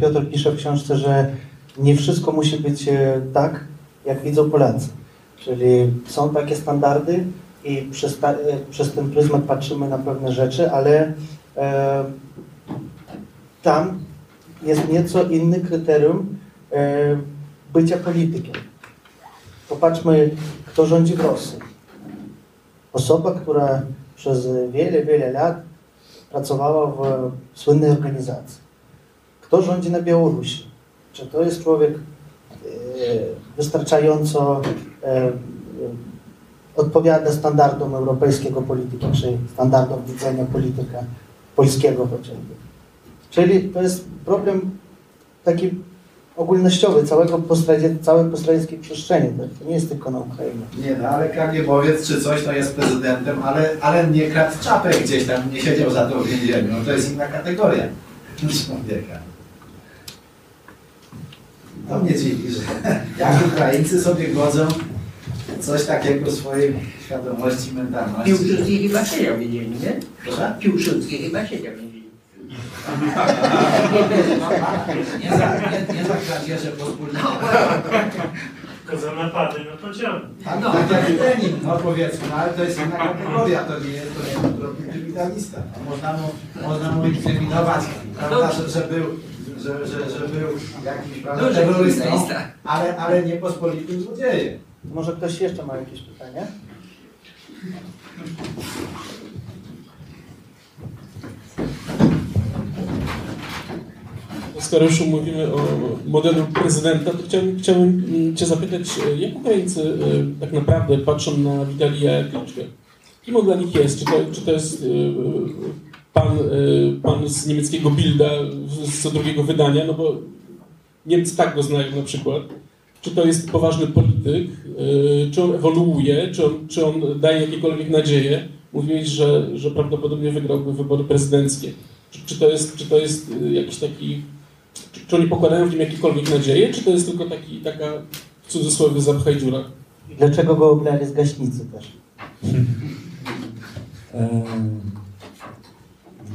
Piotr pisze w książce, że nie wszystko musi być e, tak, jak widzą Polacy. Czyli są takie standardy i przez, ta, e, przez ten pryzmat patrzymy na pewne rzeczy, ale e, tam jest nieco inny kryterium e, bycia politykiem. Popatrzmy, kto rządzi w Rosji. Osoba, która przez wiele, wiele lat pracowała w słynnej organizacji. Kto rządzi na Białorusi? Czy to jest człowiek e, wystarczająco e, e, odpowiada standardom europejskiego polityki, czy standardom widzenia polityka polskiego chociażby? Czyli to jest problem taki ogólnościowy całego postradzie, całej postradzieckiej przestrzeni. To nie jest tylko na Ukrainie. Nie no, ale Kagiebowiec czy coś to jest prezydentem, ale, ale nie kradł czapek gdzieś tam, nie siedział za to w więzieniu. No to jest inna kategoria człowieka. To mnie dziwi, że jak Ukraińcy sobie godzą coś takiego w swojej świadomości, mentalności. Piłsudski chyba siedział w więzieniu, nie? Proszę? Piłsudski chyba siedział w więzieniu. Nie za, nie, nie za kradzieże pospolite. Tylko za napady na pociągi. Tak, no, tak jak Lenin, no powiedzmy, no, ale to jest inna kategoria, to nie jest, to nie jest drobny kryminalista. No, można, mu, można mu inkrymować, prawda, że, że był, że, że, że był jakimś terrorystą, kryminalista. ale, ale nie pospolitym złodziejem. Może ktoś jeszcze ma jakieś pytanie? Skoro już mówimy o modelu prezydenta, to chciałbym, chciałbym Cię zapytać, e, jak Ukraińcy e, tak naprawdę patrzą na Witalia Kliczkę? Kim on dla nich jest? Czy to, czy to jest e, pan, pan z niemieckiego Bilda z co drugiego wydania? No bo Niemcy tak go znają na przykład. Czy to jest poważny polityk? Czy on ewoluuje? Czy on, czy on daje jakiekolwiek nadzieję? Mówiłeś, że, że prawdopodobnie wygrałby wybory prezydenckie. Czy, czy, to jest, czy to jest jakiś taki czy, czy oni pokładają w nim jakiekolwiek nadzieję, czy to jest tylko taki, taka w cudzysłowie zapchaj dziura? Dlaczego go oblali z gaśnicy też?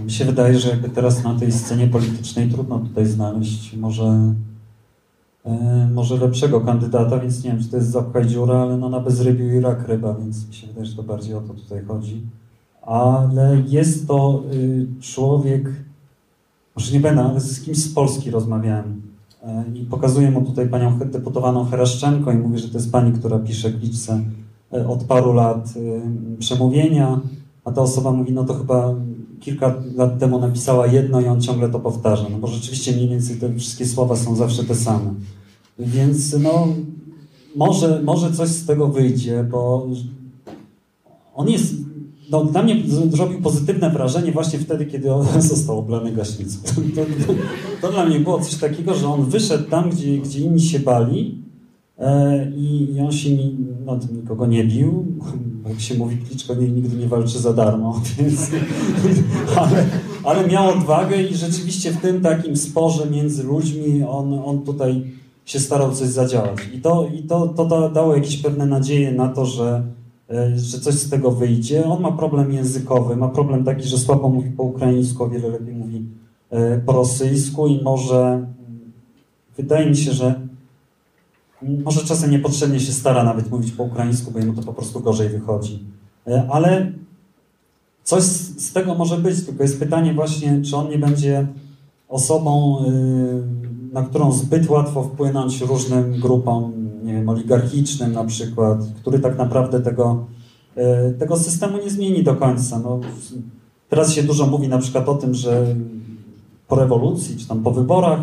Mi się wydaje, że jakby teraz na tej scenie politycznej trudno tutaj znaleźć może, e, może lepszego kandydata, więc nie wiem, czy to jest zapchaj dziura, ale no na bezrybiu i rak ryba, więc mi się wydaje, że to bardziej o to tutaj chodzi. Ale jest to y, człowiek, może nie będę, ale z kimś z Polski rozmawiałem e, i pokazuję mu tutaj panią deputowaną Heraszczenko i mówię, że to jest pani, która pisze Gliczce e, od paru lat y, przemówienia, a ta osoba mówi, no to chyba kilka lat temu napisała jedno i on ciągle to powtarza, no bo rzeczywiście mniej więcej te wszystkie słowa są zawsze te same. Więc no, może, może coś z tego wyjdzie, bo on jest, no dla mnie zrobił pozytywne wrażenie właśnie wtedy, kiedy on został oblany gaśnicą. To, to, to dla mnie było coś takiego, że on wyszedł tam, gdzie, gdzie inni się bali e, i, i on się ni, no, nikogo nie bił, jak się mówi, Kliczko nie, nigdy nie walczy za darmo, więc, ale, ale miał odwagę i rzeczywiście w tym takim sporze między ludźmi on, on tutaj się starał coś zadziałać. I to, i to, to da, dało jakieś pewne nadzieje na to, że, że coś z tego wyjdzie. On ma problem językowy, ma problem taki, że słabo mówi po ukraińsku, o wiele lepiej mówi e, po rosyjsku i może mm, wydaje mi się, że może czasem niepotrzebnie się stara nawet mówić po ukraińsku, bo jemu to po prostu gorzej wychodzi. E, Ale coś z z tego może być, tylko jest pytanie właśnie, czy on nie będzie osobą, y, na którą zbyt łatwo wpłynąć różnym grupom, nie wiem, oligarchicznym na przykład, który tak naprawdę tego, e, tego systemu nie zmieni do końca. No, teraz się dużo mówi na przykład o tym, że po rewolucji, czy tam po wyborach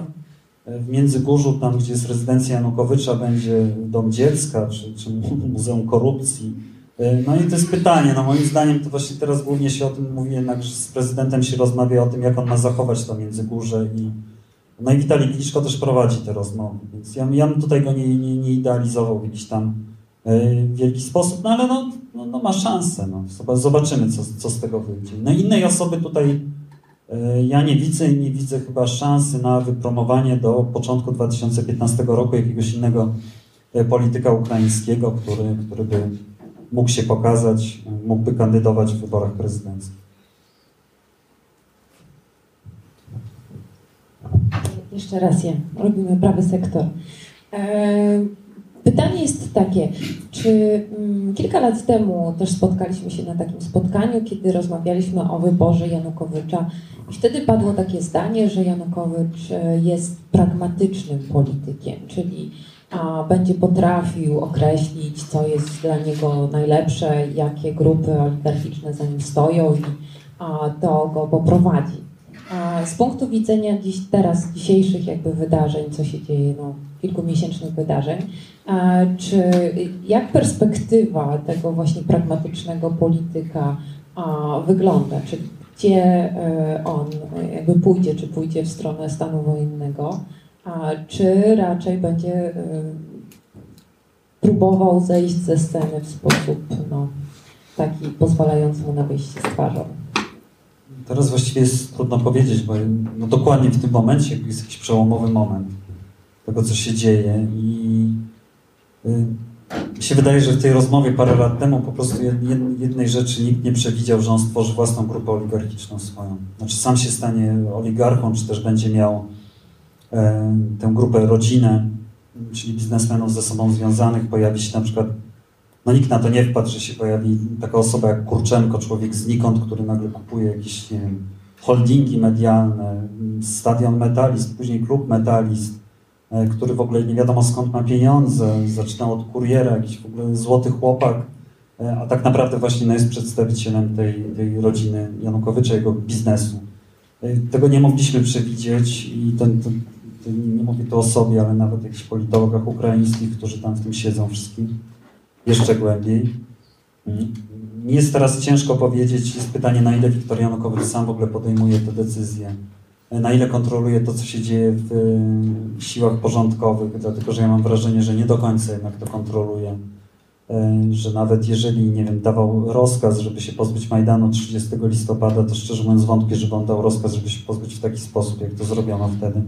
e, w Międzygórzu, tam gdzie jest rezydencja Janukowycza, będzie dom dziecka, czy, czy Muzeum Korupcji. E, No i to jest pytanie, no moim zdaniem to właśnie teraz głównie się o tym mówi, jednak że z prezydentem się rozmawia o tym, jak on ma zachować to Międzygórze i no i Witalij Kliczko też prowadzi te rozmowy, więc ja, ja bym tutaj go nie, nie, nie idealizował w jakiś tam e, wielki sposób, no ale no, no, no ma szansę, no. Zob- zobaczymy co, co z tego wyjdzie. No innej osoby tutaj e, ja nie widzę nie widzę chyba szansy na wypromowanie do początku 2015 roku jakiegoś innego e, polityka ukraińskiego, który, który by mógł się pokazać, mógłby kandydować w wyborach prezydenckich. Jeszcze raz ja. Robimy prawy sektor. E, Pytanie jest takie, czy mm, kilka lat temu też spotkaliśmy się na takim spotkaniu, kiedy rozmawialiśmy o wyborze Janukowycza i wtedy padło takie zdanie, że Janukowycz e, jest pragmatycznym politykiem, czyli będzie potrafił określić, co jest dla niego najlepsze, jakie grupy oligarchiczne za nim stoją i to go poprowadzi. Z punktu widzenia dziś, teraz dzisiejszych jakby wydarzeń, co się dzieje, no, kilkumiesięcznych wydarzeń, czy jak perspektywa tego właśnie pragmatycznego polityka wygląda? Czy gdzie e, on jakby pójdzie, czy pójdzie w stronę stanu wojennego, a czy raczej będzie e, próbował zejść ze sceny w sposób no, taki pozwalający mu na wyjście z twarzą? Teraz właściwie jest trudno powiedzieć, bo no dokładnie w tym momencie jest jakiś przełomowy moment tego, co się dzieje i y, mi się wydaje, że w tej rozmowie parę lat temu po prostu jed- jednej rzeczy nikt nie przewidział, że on stworzy własną grupę oligarchiczną swoją. Znaczy sam się stanie oligarchą, czy też będzie miał e, tę grupę rodzinę, czyli biznesmenów ze sobą związanych, pojawi się na przykład no nikt na to nie wpadł, że się pojawi taka osoba jak Kurczenko, człowiek znikąd, który nagle kupuje jakieś, nie wiem, holdingi medialne, stadion Metalist, później klub Metalist, e, który w ogóle nie wiadomo skąd ma pieniądze, zaczynał od kuriera, jakiś w ogóle złoty chłopak, e, a tak naprawdę właśnie no, jest przedstawicielem tej, tej rodziny Janukowycza, jego biznesu. E, Tego nie mogliśmy przewidzieć i ten, ten, ten, nie mówię tu o sobie, ale nawet jakichś politologach ukraińskich, którzy tam w tym siedzą wszystkim jeszcze głębiej. Mi jest teraz ciężko powiedzieć, jest pytanie, na ile Wiktor Janukowicz sam w ogóle podejmuje te decyzje, na ile kontroluje to, co się dzieje w siłach porządkowych, dlatego że ja mam wrażenie, że nie do końca jednak to kontroluje. Y, Że nawet jeżeli, nie wiem, dawał rozkaz, żeby się pozbyć Majdanu 30 listopada, to szczerze mówiąc wątpię, żeby on dał rozkaz, żeby się pozbyć w taki sposób, jak to zrobiono wtedy.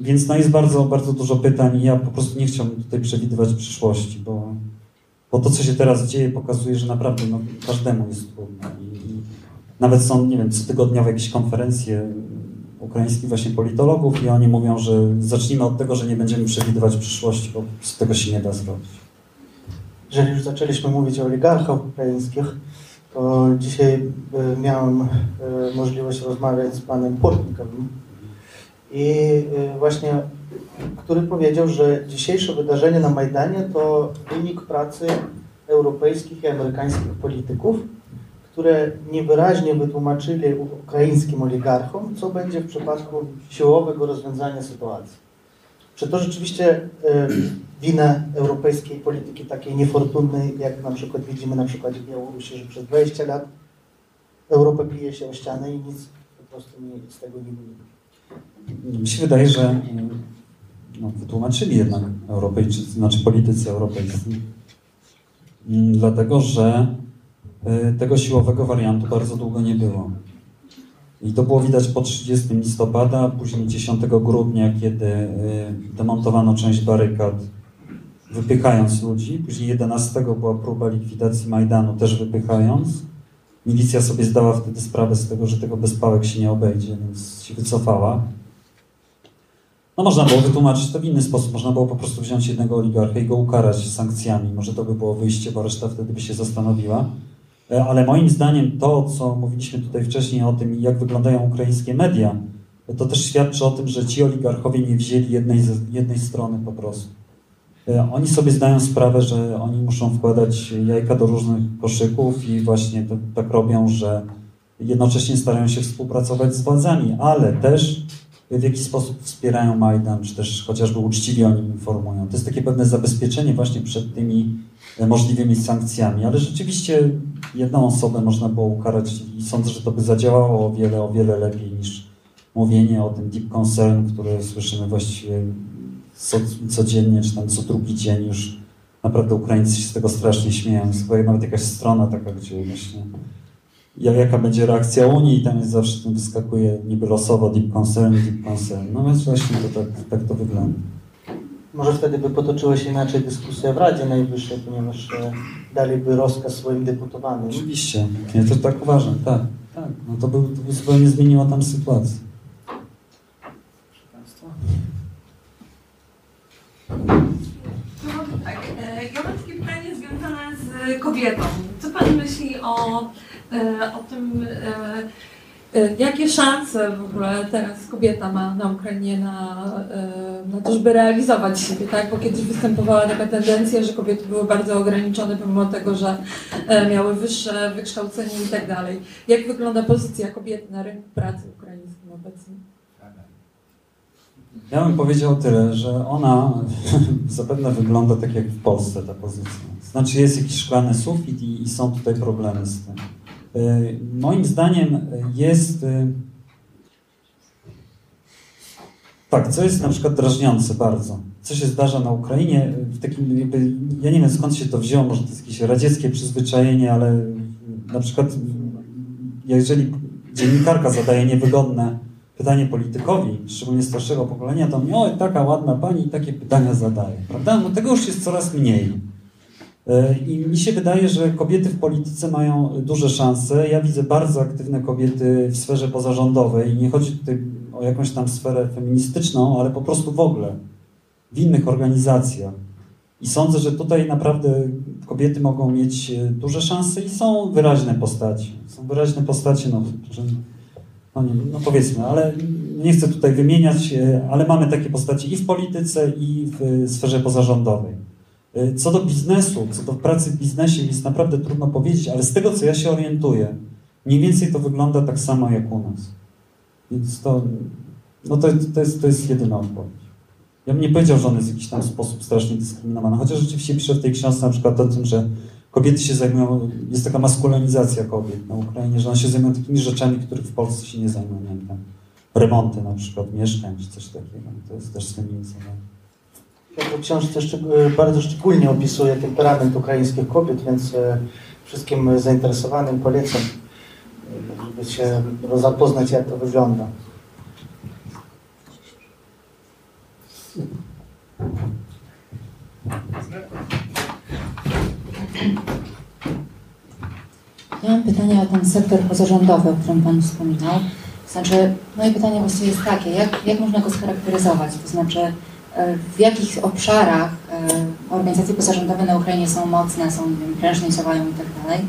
Więc no jest bardzo, bardzo dużo pytań i ja po prostu nie chciałbym tutaj przewidywać przyszłości, bo, bo to, co się teraz dzieje, pokazuje, że naprawdę no, każdemu jest trudno. I, i nawet są, nie wiem, cotygodniowe jakieś konferencje ukraińskich właśnie politologów i oni mówią, że zacznijmy od tego, że nie będziemy przewidywać przyszłości, bo z tego się nie da zrobić. Jeżeli już zaczęliśmy mówić o oligarchach ukraińskich, to dzisiaj e, miałem e, możliwość rozmawiać z panem Portnikovym i e, właśnie, który powiedział, że dzisiejsze wydarzenie na Majdanie to wynik pracy europejskich i amerykańskich polityków, które niewyraźnie wytłumaczyli ukraińskim oligarchom, co będzie w przypadku siłowego rozwiązania sytuacji. Czy to rzeczywiście e, winę europejskiej polityki takiej niefortunnej, jak na przykład widzimy na przykładzie Białorusi, że przez 20 lat Europa pije się o ścianę i nic po prostu nie, z tego nie wynika. Mi się wydaje, że mm, no, wytłumaczyli jednak Europejczycy, znaczy politycy europejscy, Mm, dlatego że y, tego siłowego wariantu bardzo długo nie było. I to było widać po 30 listopada, później 10 grudnia, kiedy y, demontowano część barykad, wypychając ludzi. Później 11 była próba likwidacji Majdanu, też wypychając. Milicja sobie zdała wtedy sprawę z tego, że tego bez pałek się nie obejdzie, więc się wycofała. No można było wytłumaczyć to w inny sposób. Można było po prostu wziąć jednego oligarchę i go ukarać sankcjami. Może to by było wyjście, bo reszta wtedy by się zastanowiła. E, Ale moim zdaniem to, co mówiliśmy tutaj wcześniej o tym, jak wyglądają ukraińskie media, to też świadczy o tym, że ci oligarchowie nie wzięli jednej, jednej strony po prostu. E, Oni sobie zdają sprawę, że oni muszą wkładać jajka do różnych koszyków i właśnie to, tak robią, że jednocześnie starają się współpracować z władzami, ale też w jakiś sposób wspierają Majdan, czy też chociażby uczciwie o nim informują. To jest takie pewne zabezpieczenie właśnie przed tymi e, możliwymi sankcjami, ale rzeczywiście jedną osobę można było ukarać i sądzę, że to by zadziałało o wiele, o wiele lepiej niż mówienie o tym deep concern, które słyszymy właściwie co, codziennie, czy tam co drugi dzień już. Naprawdę Ukraińcy się z tego strasznie śmieją. Jest nawet jakaś strona taka, gdzie właśnie ja- jaka będzie reakcja Unii i tam jest zawsze tam wyskakuje niby losowo deep concern, deep concern. No więc właśnie to tak, tak to wygląda. Może wtedy by potoczyła się inaczej dyskusja w Radzie Najwyższej, ponieważ e, daliby rozkaz swoim deputowanym. Oczywiście, ja też tak uważam, tak. tak. No to by, to by zupełnie zmieniło tam sytuację. No tak, e, ja mam takie pytanie związane z kobietą. Co Pan myśli o, o tym, e, e, jakie szanse w ogóle teraz kobieta ma na Ukrainie na, e, na to, żeby realizować siebie, tak? Bo kiedyś występowała taka tendencja, że kobiety były bardzo ograniczone pomimo tego, że e, miały wyższe wykształcenie i tak dalej. Jak wygląda pozycja kobiety na rynku pracy ukraińskim obecnie? Ja bym powiedział tyle, że ona zapewne wygląda tak jak w Polsce ta pozycja. Znaczy jest jakiś szklany sufit i, i są tutaj problemy z tym. Y, Moim zdaniem jest... y, Tak, co jest na przykład drażniące bardzo. Co się zdarza na Ukrainie, w takim jakby, ja nie wiem skąd się to wzięło, może to jest jakieś radzieckie przyzwyczajenie, ale na przykład jeżeli dziennikarka zadaje niewygodne pytanie politykowi, szczególnie starszego pokolenia, to mnie, o, taka ładna pani takie pytania zadaje, prawda? No tego już jest coraz mniej. E, I mi się wydaje, że kobiety w polityce mają duże szanse. Ja widzę bardzo aktywne kobiety w sferze pozarządowej. Nie chodzi tutaj o jakąś tam sferę feministyczną, ale po prostu w ogóle w innych organizacjach. I sądzę, że tutaj naprawdę kobiety mogą mieć e, duże szanse i są wyraźne postaci. Są wyraźne postacie, no, no, nie, no powiedzmy, ale nie chcę tutaj wymieniać, e, ale mamy takie postacie i w polityce, i w sferze pozarządowej. E, Co do biznesu, co do pracy w biznesie jest naprawdę trudno powiedzieć, ale z tego, co ja się orientuję, mniej więcej to wygląda tak samo jak u nas. Więc to, no to, to, jest, to jest jedyna odpowiedź. Ja bym nie powiedział, że on jest w jakiś tam sposób strasznie dyskryminowany, chociaż rzeczywiście piszę w tej książce na przykład o tym, że kobiety się zajmują, jest taka maskulinizacja kobiet na Ukrainie, że one się zajmują takimi rzeczami, których w Polsce się nie zajmują, nie wiem, remonty na przykład mieszkań czy coś takiego. To jest też sfeminizowane. W książce szczeg- bardzo szczególnie opisuje temperament ukraińskich kobiet, więc e, wszystkim zainteresowanym polecam, żeby się zapoznać, jak to wygląda. Ja mam pytanie o ten sektor pozarządowy, o którym Pan wspominał. Znaczy, moje pytanie właściwie jest takie, jak, jak można go scharakteryzować? To znaczy, w jakich obszarach e, organizacje pozarządowe na Ukrainie są mocne, są, nie prężnie działają i tak dalej?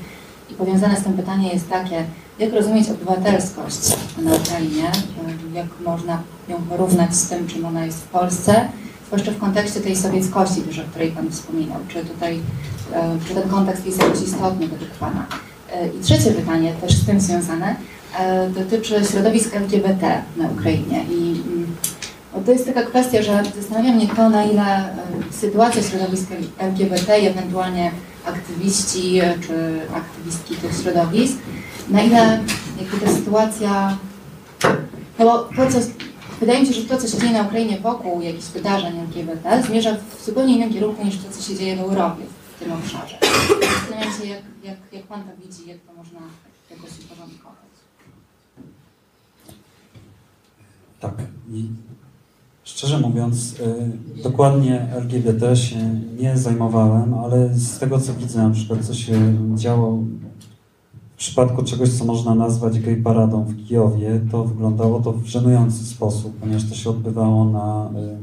I powiązane z tym pytanie jest takie, jak rozumieć obywatelskość na Ukrainie? E, Jak można ją porównać z tym, czym ona jest w Polsce? Zwłaszcza w kontekście tej sowieckości o której Pan wspominał. Czy tutaj, e, czy ten kontekst jest jakoś istotny według Pana? E, I trzecie pytanie, też z tym związane, e, dotyczy środowisk LGBT na Ukrainie. I mm, to jest taka kwestia, że zastanawia mnie to, na ile e, sytuacja środowisk LGBT i ewentualnie aktywiści e, czy aktywistki tych środowisk, na ile jakby ta sytuacja, no bo to, co, wydaje mi się, że to, co się dzieje na Ukrainie wokół jakichś wydarzeń LGBT, zmierza w zupełnie innym kierunku niż to, co się dzieje w Europie w tym obszarze. Zastanawiam się, jak, jak, jak Pan to widzi, jak to można jakoś uporządkować. Tak. Szczerze mówiąc, y, dokładnie LGBT się nie zajmowałem, ale z tego co widzę, na przykład co się działo w przypadku czegoś, co można nazwać gay paradą w Kijowie, to wyglądało to w żenujący sposób, ponieważ to się odbywało na... y,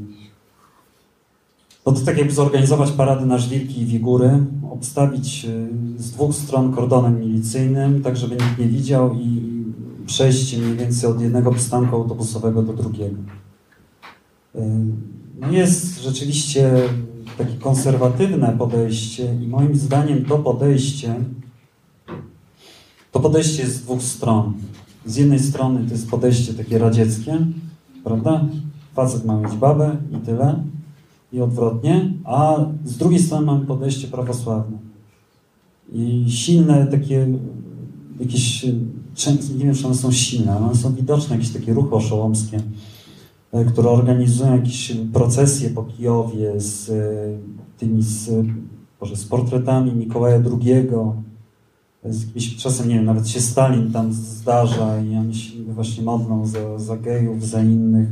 No to tak jakby zorganizować parady na żwirki i wigury, obstawić y, z dwóch stron kordonem milicyjnym, tak żeby nikt nie widział i przejść mniej więcej od jednego przystanku autobusowego do drugiego. Jest rzeczywiście takie konserwatywne podejście i moim zdaniem to podejście to podejście jest z dwóch stron. Z jednej strony to jest podejście takie radzieckie, prawda? Facet ma mieć babę i tyle, i odwrotnie, a z drugiej strony mamy podejście prawosławne. I silne takie, jakieś, nie wiem, czy one są silne, ale one są widoczne, jakieś takie ruchy oszołomskie, które organizują jakieś procesje po Kijowie z e, tymi, z, Boże, z portretami Mikołaja II, z jakimś, czasem, nie wiem, nawet się Stalin tam zdarza i oni się właśnie modlą za, za gejów, za innych.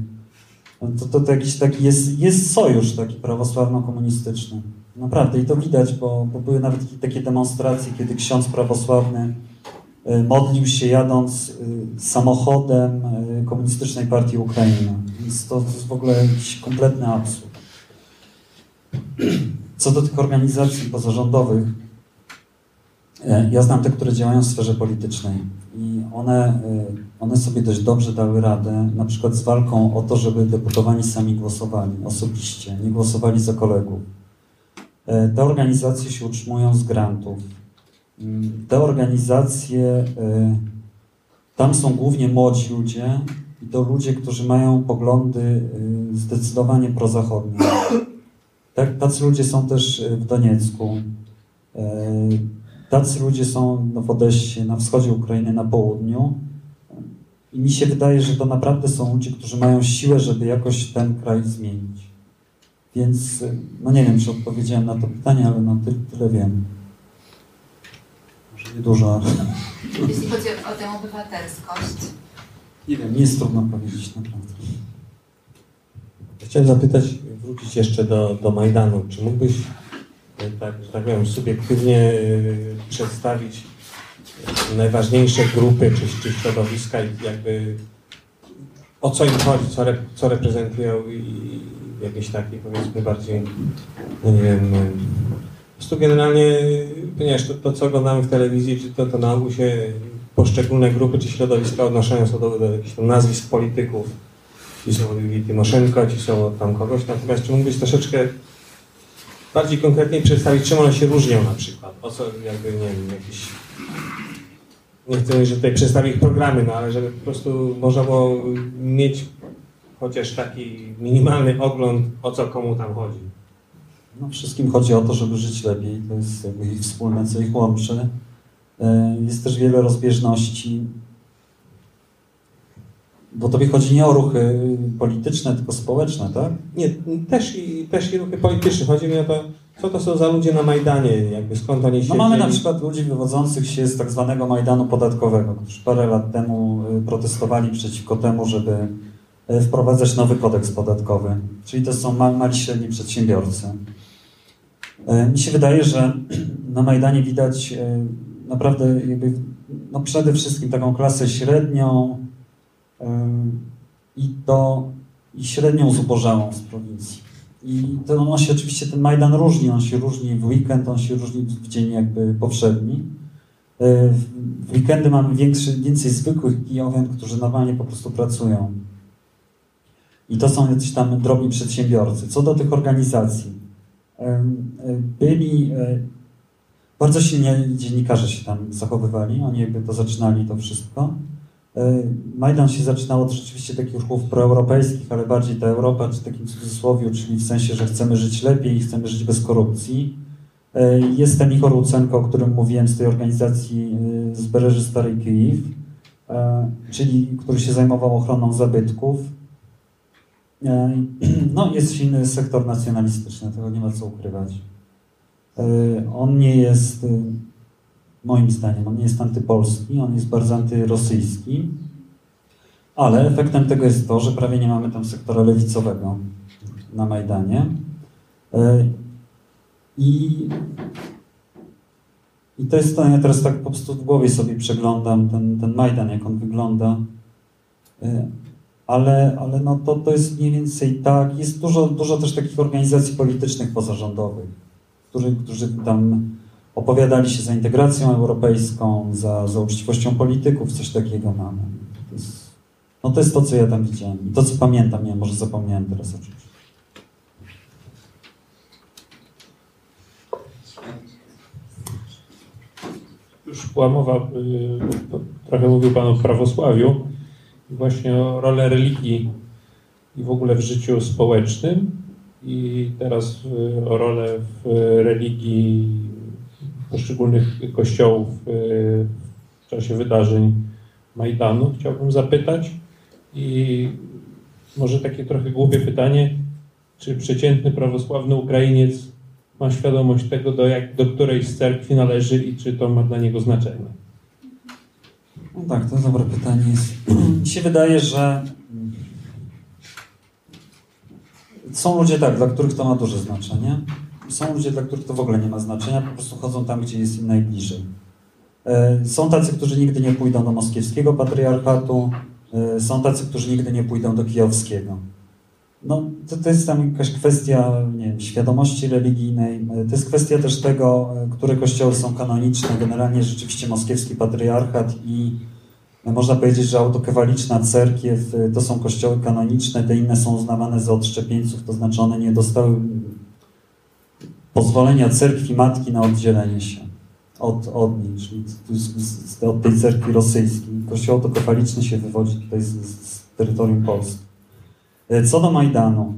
No to, to, to jakiś taki jest, jest sojusz taki prawosławno-komunistyczny. Naprawdę i to widać, bo, bo były nawet takie demonstracje, kiedy ksiądz prawosławny y, modlił się jadąc samochodem Komunistycznej Partii Ukrainy. Więc to jest w ogóle jakiś kompletny absurd. Co do tych organizacji pozarządowych, ja znam te, które działają w sferze politycznej i one, one sobie dość dobrze dały radę, na przykład z walką o to, żeby deputowani sami głosowali osobiście, nie głosowali za kolegów. Te organizacje się utrzymują z grantów. Te organizacje, tam są głównie młodzi ludzie i to ludzie, którzy mają poglądy zdecydowanie prozachodnie. Tak, tacy ludzie są też w Doniecku. Tacy ludzie są w Odessie, na wschodzie Ukrainy, na południu. I mi się wydaje, że to naprawdę są ludzie, którzy mają siłę, żeby jakoś ten kraj zmienić. Więc, no nie wiem, czy odpowiedziałem na to pytanie, ale no ty, tyle wiem. Może nie dużo, ale... Jeśli chodzi o tę obywatelskość. Nie wiem, nie jest trudno powiedzieć naprawdę. Chciałem zapytać, wrócić jeszcze do, do Majdanu. Czy mógłbyś tak, że tak powiem, subiektywnie y, przedstawić najważniejsze grupy czy, czy środowiska i jakby o co im chodzi, co, co reprezentują i jakieś takie powiedzmy bardziej, no nie wiem, po prostu generalnie, ponieważ to, to co oglądamy w telewizji, czy to, to na ogół się poszczególne grupy czy środowiska odnoszają się do, do jakichś tam nazwisk polityków. Ci są Julii Tymoszenko, ci są tam kogoś, natomiast czy mógłbyś troszeczkę bardziej konkretnie przedstawić, czym one się różnią na przykład. O co jakby, nie wiem. Nie chcę że tutaj przedstawię ich programy, no ale żeby po prostu można było mieć chociaż taki minimalny ogląd, o co komu tam chodzi. No, wszystkim chodzi o to, żeby żyć lepiej. To jest jakby ich wspólne, co ich łączy. Jest też wiele rozbieżności. Bo tobie chodzi nie o ruchy polityczne, tylko społeczne, tak? Nie, też i, też i ruchy polityczne. Chodzi mi o to, co to są za ludzie na Majdanie, jakby skąd oni się No mamy na przykład ludzi wywodzących się z tak zwanego Majdanu Podatkowego, którzy parę lat temu protestowali przeciwko temu, żeby wprowadzać nowy kodeks podatkowy. Czyli to są mali średni przedsiębiorcy. Mi się wydaje, że na Majdanie widać naprawdę jakby, no przede wszystkim taką klasę średnią, i to i średnią zubożałą z prowincji. I to on się oczywiście, ten Majdan różni, on się różni w weekend, on się różni w dzień jakby powszedni. W weekendy mamy większy, więcej zwykłych kijowian, którzy normalnie po prostu pracują. I to są jacyś tam drobni przedsiębiorcy. Co do tych organizacji, byli bardzo silnie dziennikarze się tam zachowywali, oni jakby to zaczynali to wszystko. Majdan się zaczynał od rzeczywiście takich ruchów proeuropejskich, ale bardziej ta Europa, czy takim cudzysłowiu, czyli w sensie, że chcemy żyć lepiej, chcemy żyć bez korupcji. Jest ten Igor Łucenko, o którym mówiłem z tej organizacji z Bereży Starej Kijów, czyli który się zajmował ochroną zabytków. No, jest silny sektor nacjonalistyczny, tego nie ma co ukrywać. On nie jest moim zdaniem. On nie jest antypolski, on jest bardzo antyrosyjski, ale efektem tego jest to, że prawie nie mamy tam sektora lewicowego na Majdanie. I, i to jest to, ja teraz tak po prostu w głowie sobie przeglądam ten, ten Majdan, jak on wygląda. Ale, ale no to, to jest mniej więcej tak. Jest dużo, dużo też takich organizacji politycznych pozarządowych, którzy, którzy tam opowiadali się za integracją europejską, za, za uczciwością polityków, coś takiego mamy. To jest, no to jest to, co ja tam widziałem. I to, co pamiętam, ja może zapomniałem teraz oczywiście. Już była mowa, y, trochę mówił Pan o prawosławiu, właśnie o rolę religii i w ogóle w życiu społecznym i teraz o rolę w religii poszczególnych kościołów y, w czasie wydarzeń Majdanu. Chciałbym zapytać i może takie trochę głupie pytanie, czy przeciętny prawosławny Ukrainiec ma świadomość tego, do, jak, do której z cerkwi należy i czy to ma dla niego znaczenie? No tak, to dobre pytanie. Mi się wydaje, że są ludzie tak, dla których to ma duże znaczenie. Są ludzie, dla których to w ogóle nie ma znaczenia, po prostu chodzą tam, gdzie jest im najbliżej. E, są tacy, którzy nigdy nie pójdą do moskiewskiego patriarchatu, e, są tacy, którzy nigdy nie pójdą do kijowskiego. No, to, to jest tam jakaś kwestia nie wiem, świadomości religijnej. To jest kwestia też tego, które kościoły są kanoniczne. Generalnie rzeczywiście moskiewski patriarchat i można powiedzieć, że autokewaliczna cerkiew to są kościoły kanoniczne, te inne są uznawane za odszczepieńców, to znaczy one nie dostały pozwolenia cerkwi matki na oddzielenie się od, od niej, czyli od tej cerkwi rosyjskiej. Kościół autokefaliczny się wywodzi tutaj z, z terytorium Polski. E, co do Majdanu,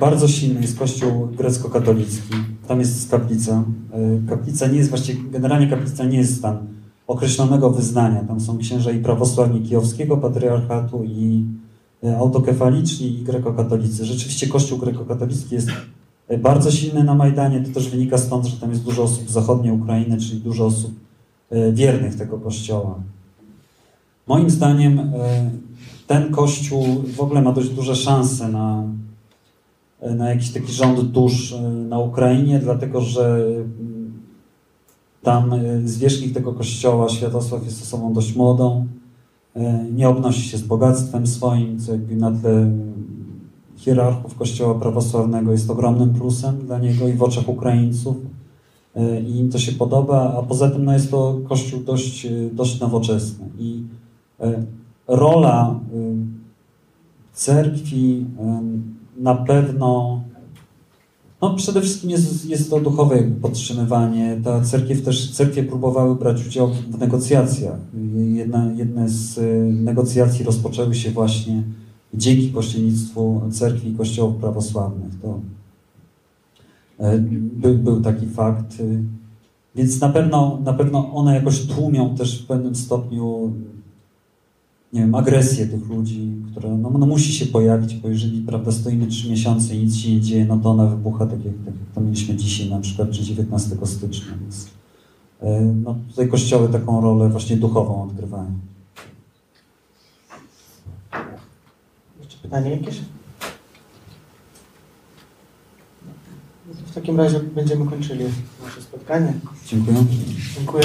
bardzo silny jest kościół grecko-katolicki. Tam jest kaplica. E, kaplica nie jest właściwie, generalnie kaplica nie jest tam określonego wyznania. Tam są księża i prawosławni kijowskiego patriarchatu i e, autokefaliczni i grekokatolicy. Rzeczywiście kościół grekokatolicki jest bardzo silny na Majdanie. To też wynika stąd, że tam jest dużo osób z zachodniej Ukrainy, czyli dużo osób wiernych tego kościoła. Moim zdaniem ten kościół w ogóle ma dość duże szanse na, na jakiś taki rząd dusz e, na Ukrainie, dlatego że mm, tam e, zwierzchnik tego kościoła, Światosław, jest osobą dość młodą, e, nie obnosi się z bogactwem swoim, co jakby na tle hierarchów kościoła prawosławnego jest ogromnym plusem dla niego i w oczach Ukraińców i im to się podoba, a poza tym no, jest to kościół dość, dość nowoczesny. I rola cerkwi na pewno no przede wszystkim jest, jest to duchowe podtrzymywanie. Ta cerkiew też, cerkwie próbowały brać udział w negocjacjach. Jedna, jedne z y, negocjacji rozpoczęły się właśnie dzięki pośrednictwu cerkwi i kościołów prawosławnych. To e, był, był taki fakt. Więc na pewno, na pewno one jakoś tłumią też w pewnym stopniu nie wiem, agresję tych ludzi, która no, no musi się pojawić, bo jeżeli prawda, stoimy trzy miesiące i nic się nie dzieje, no to ona wybucha tak jak, tak jak to mieliśmy dzisiaj na przykład, czy 19 stycznia. Więc e, no, tutaj kościoły taką rolę właśnie duchową odgrywają. Jeszcze pytanie jakieś? W takim razie będziemy kończyli nasze spotkanie. Dziękuję. Dziękuję.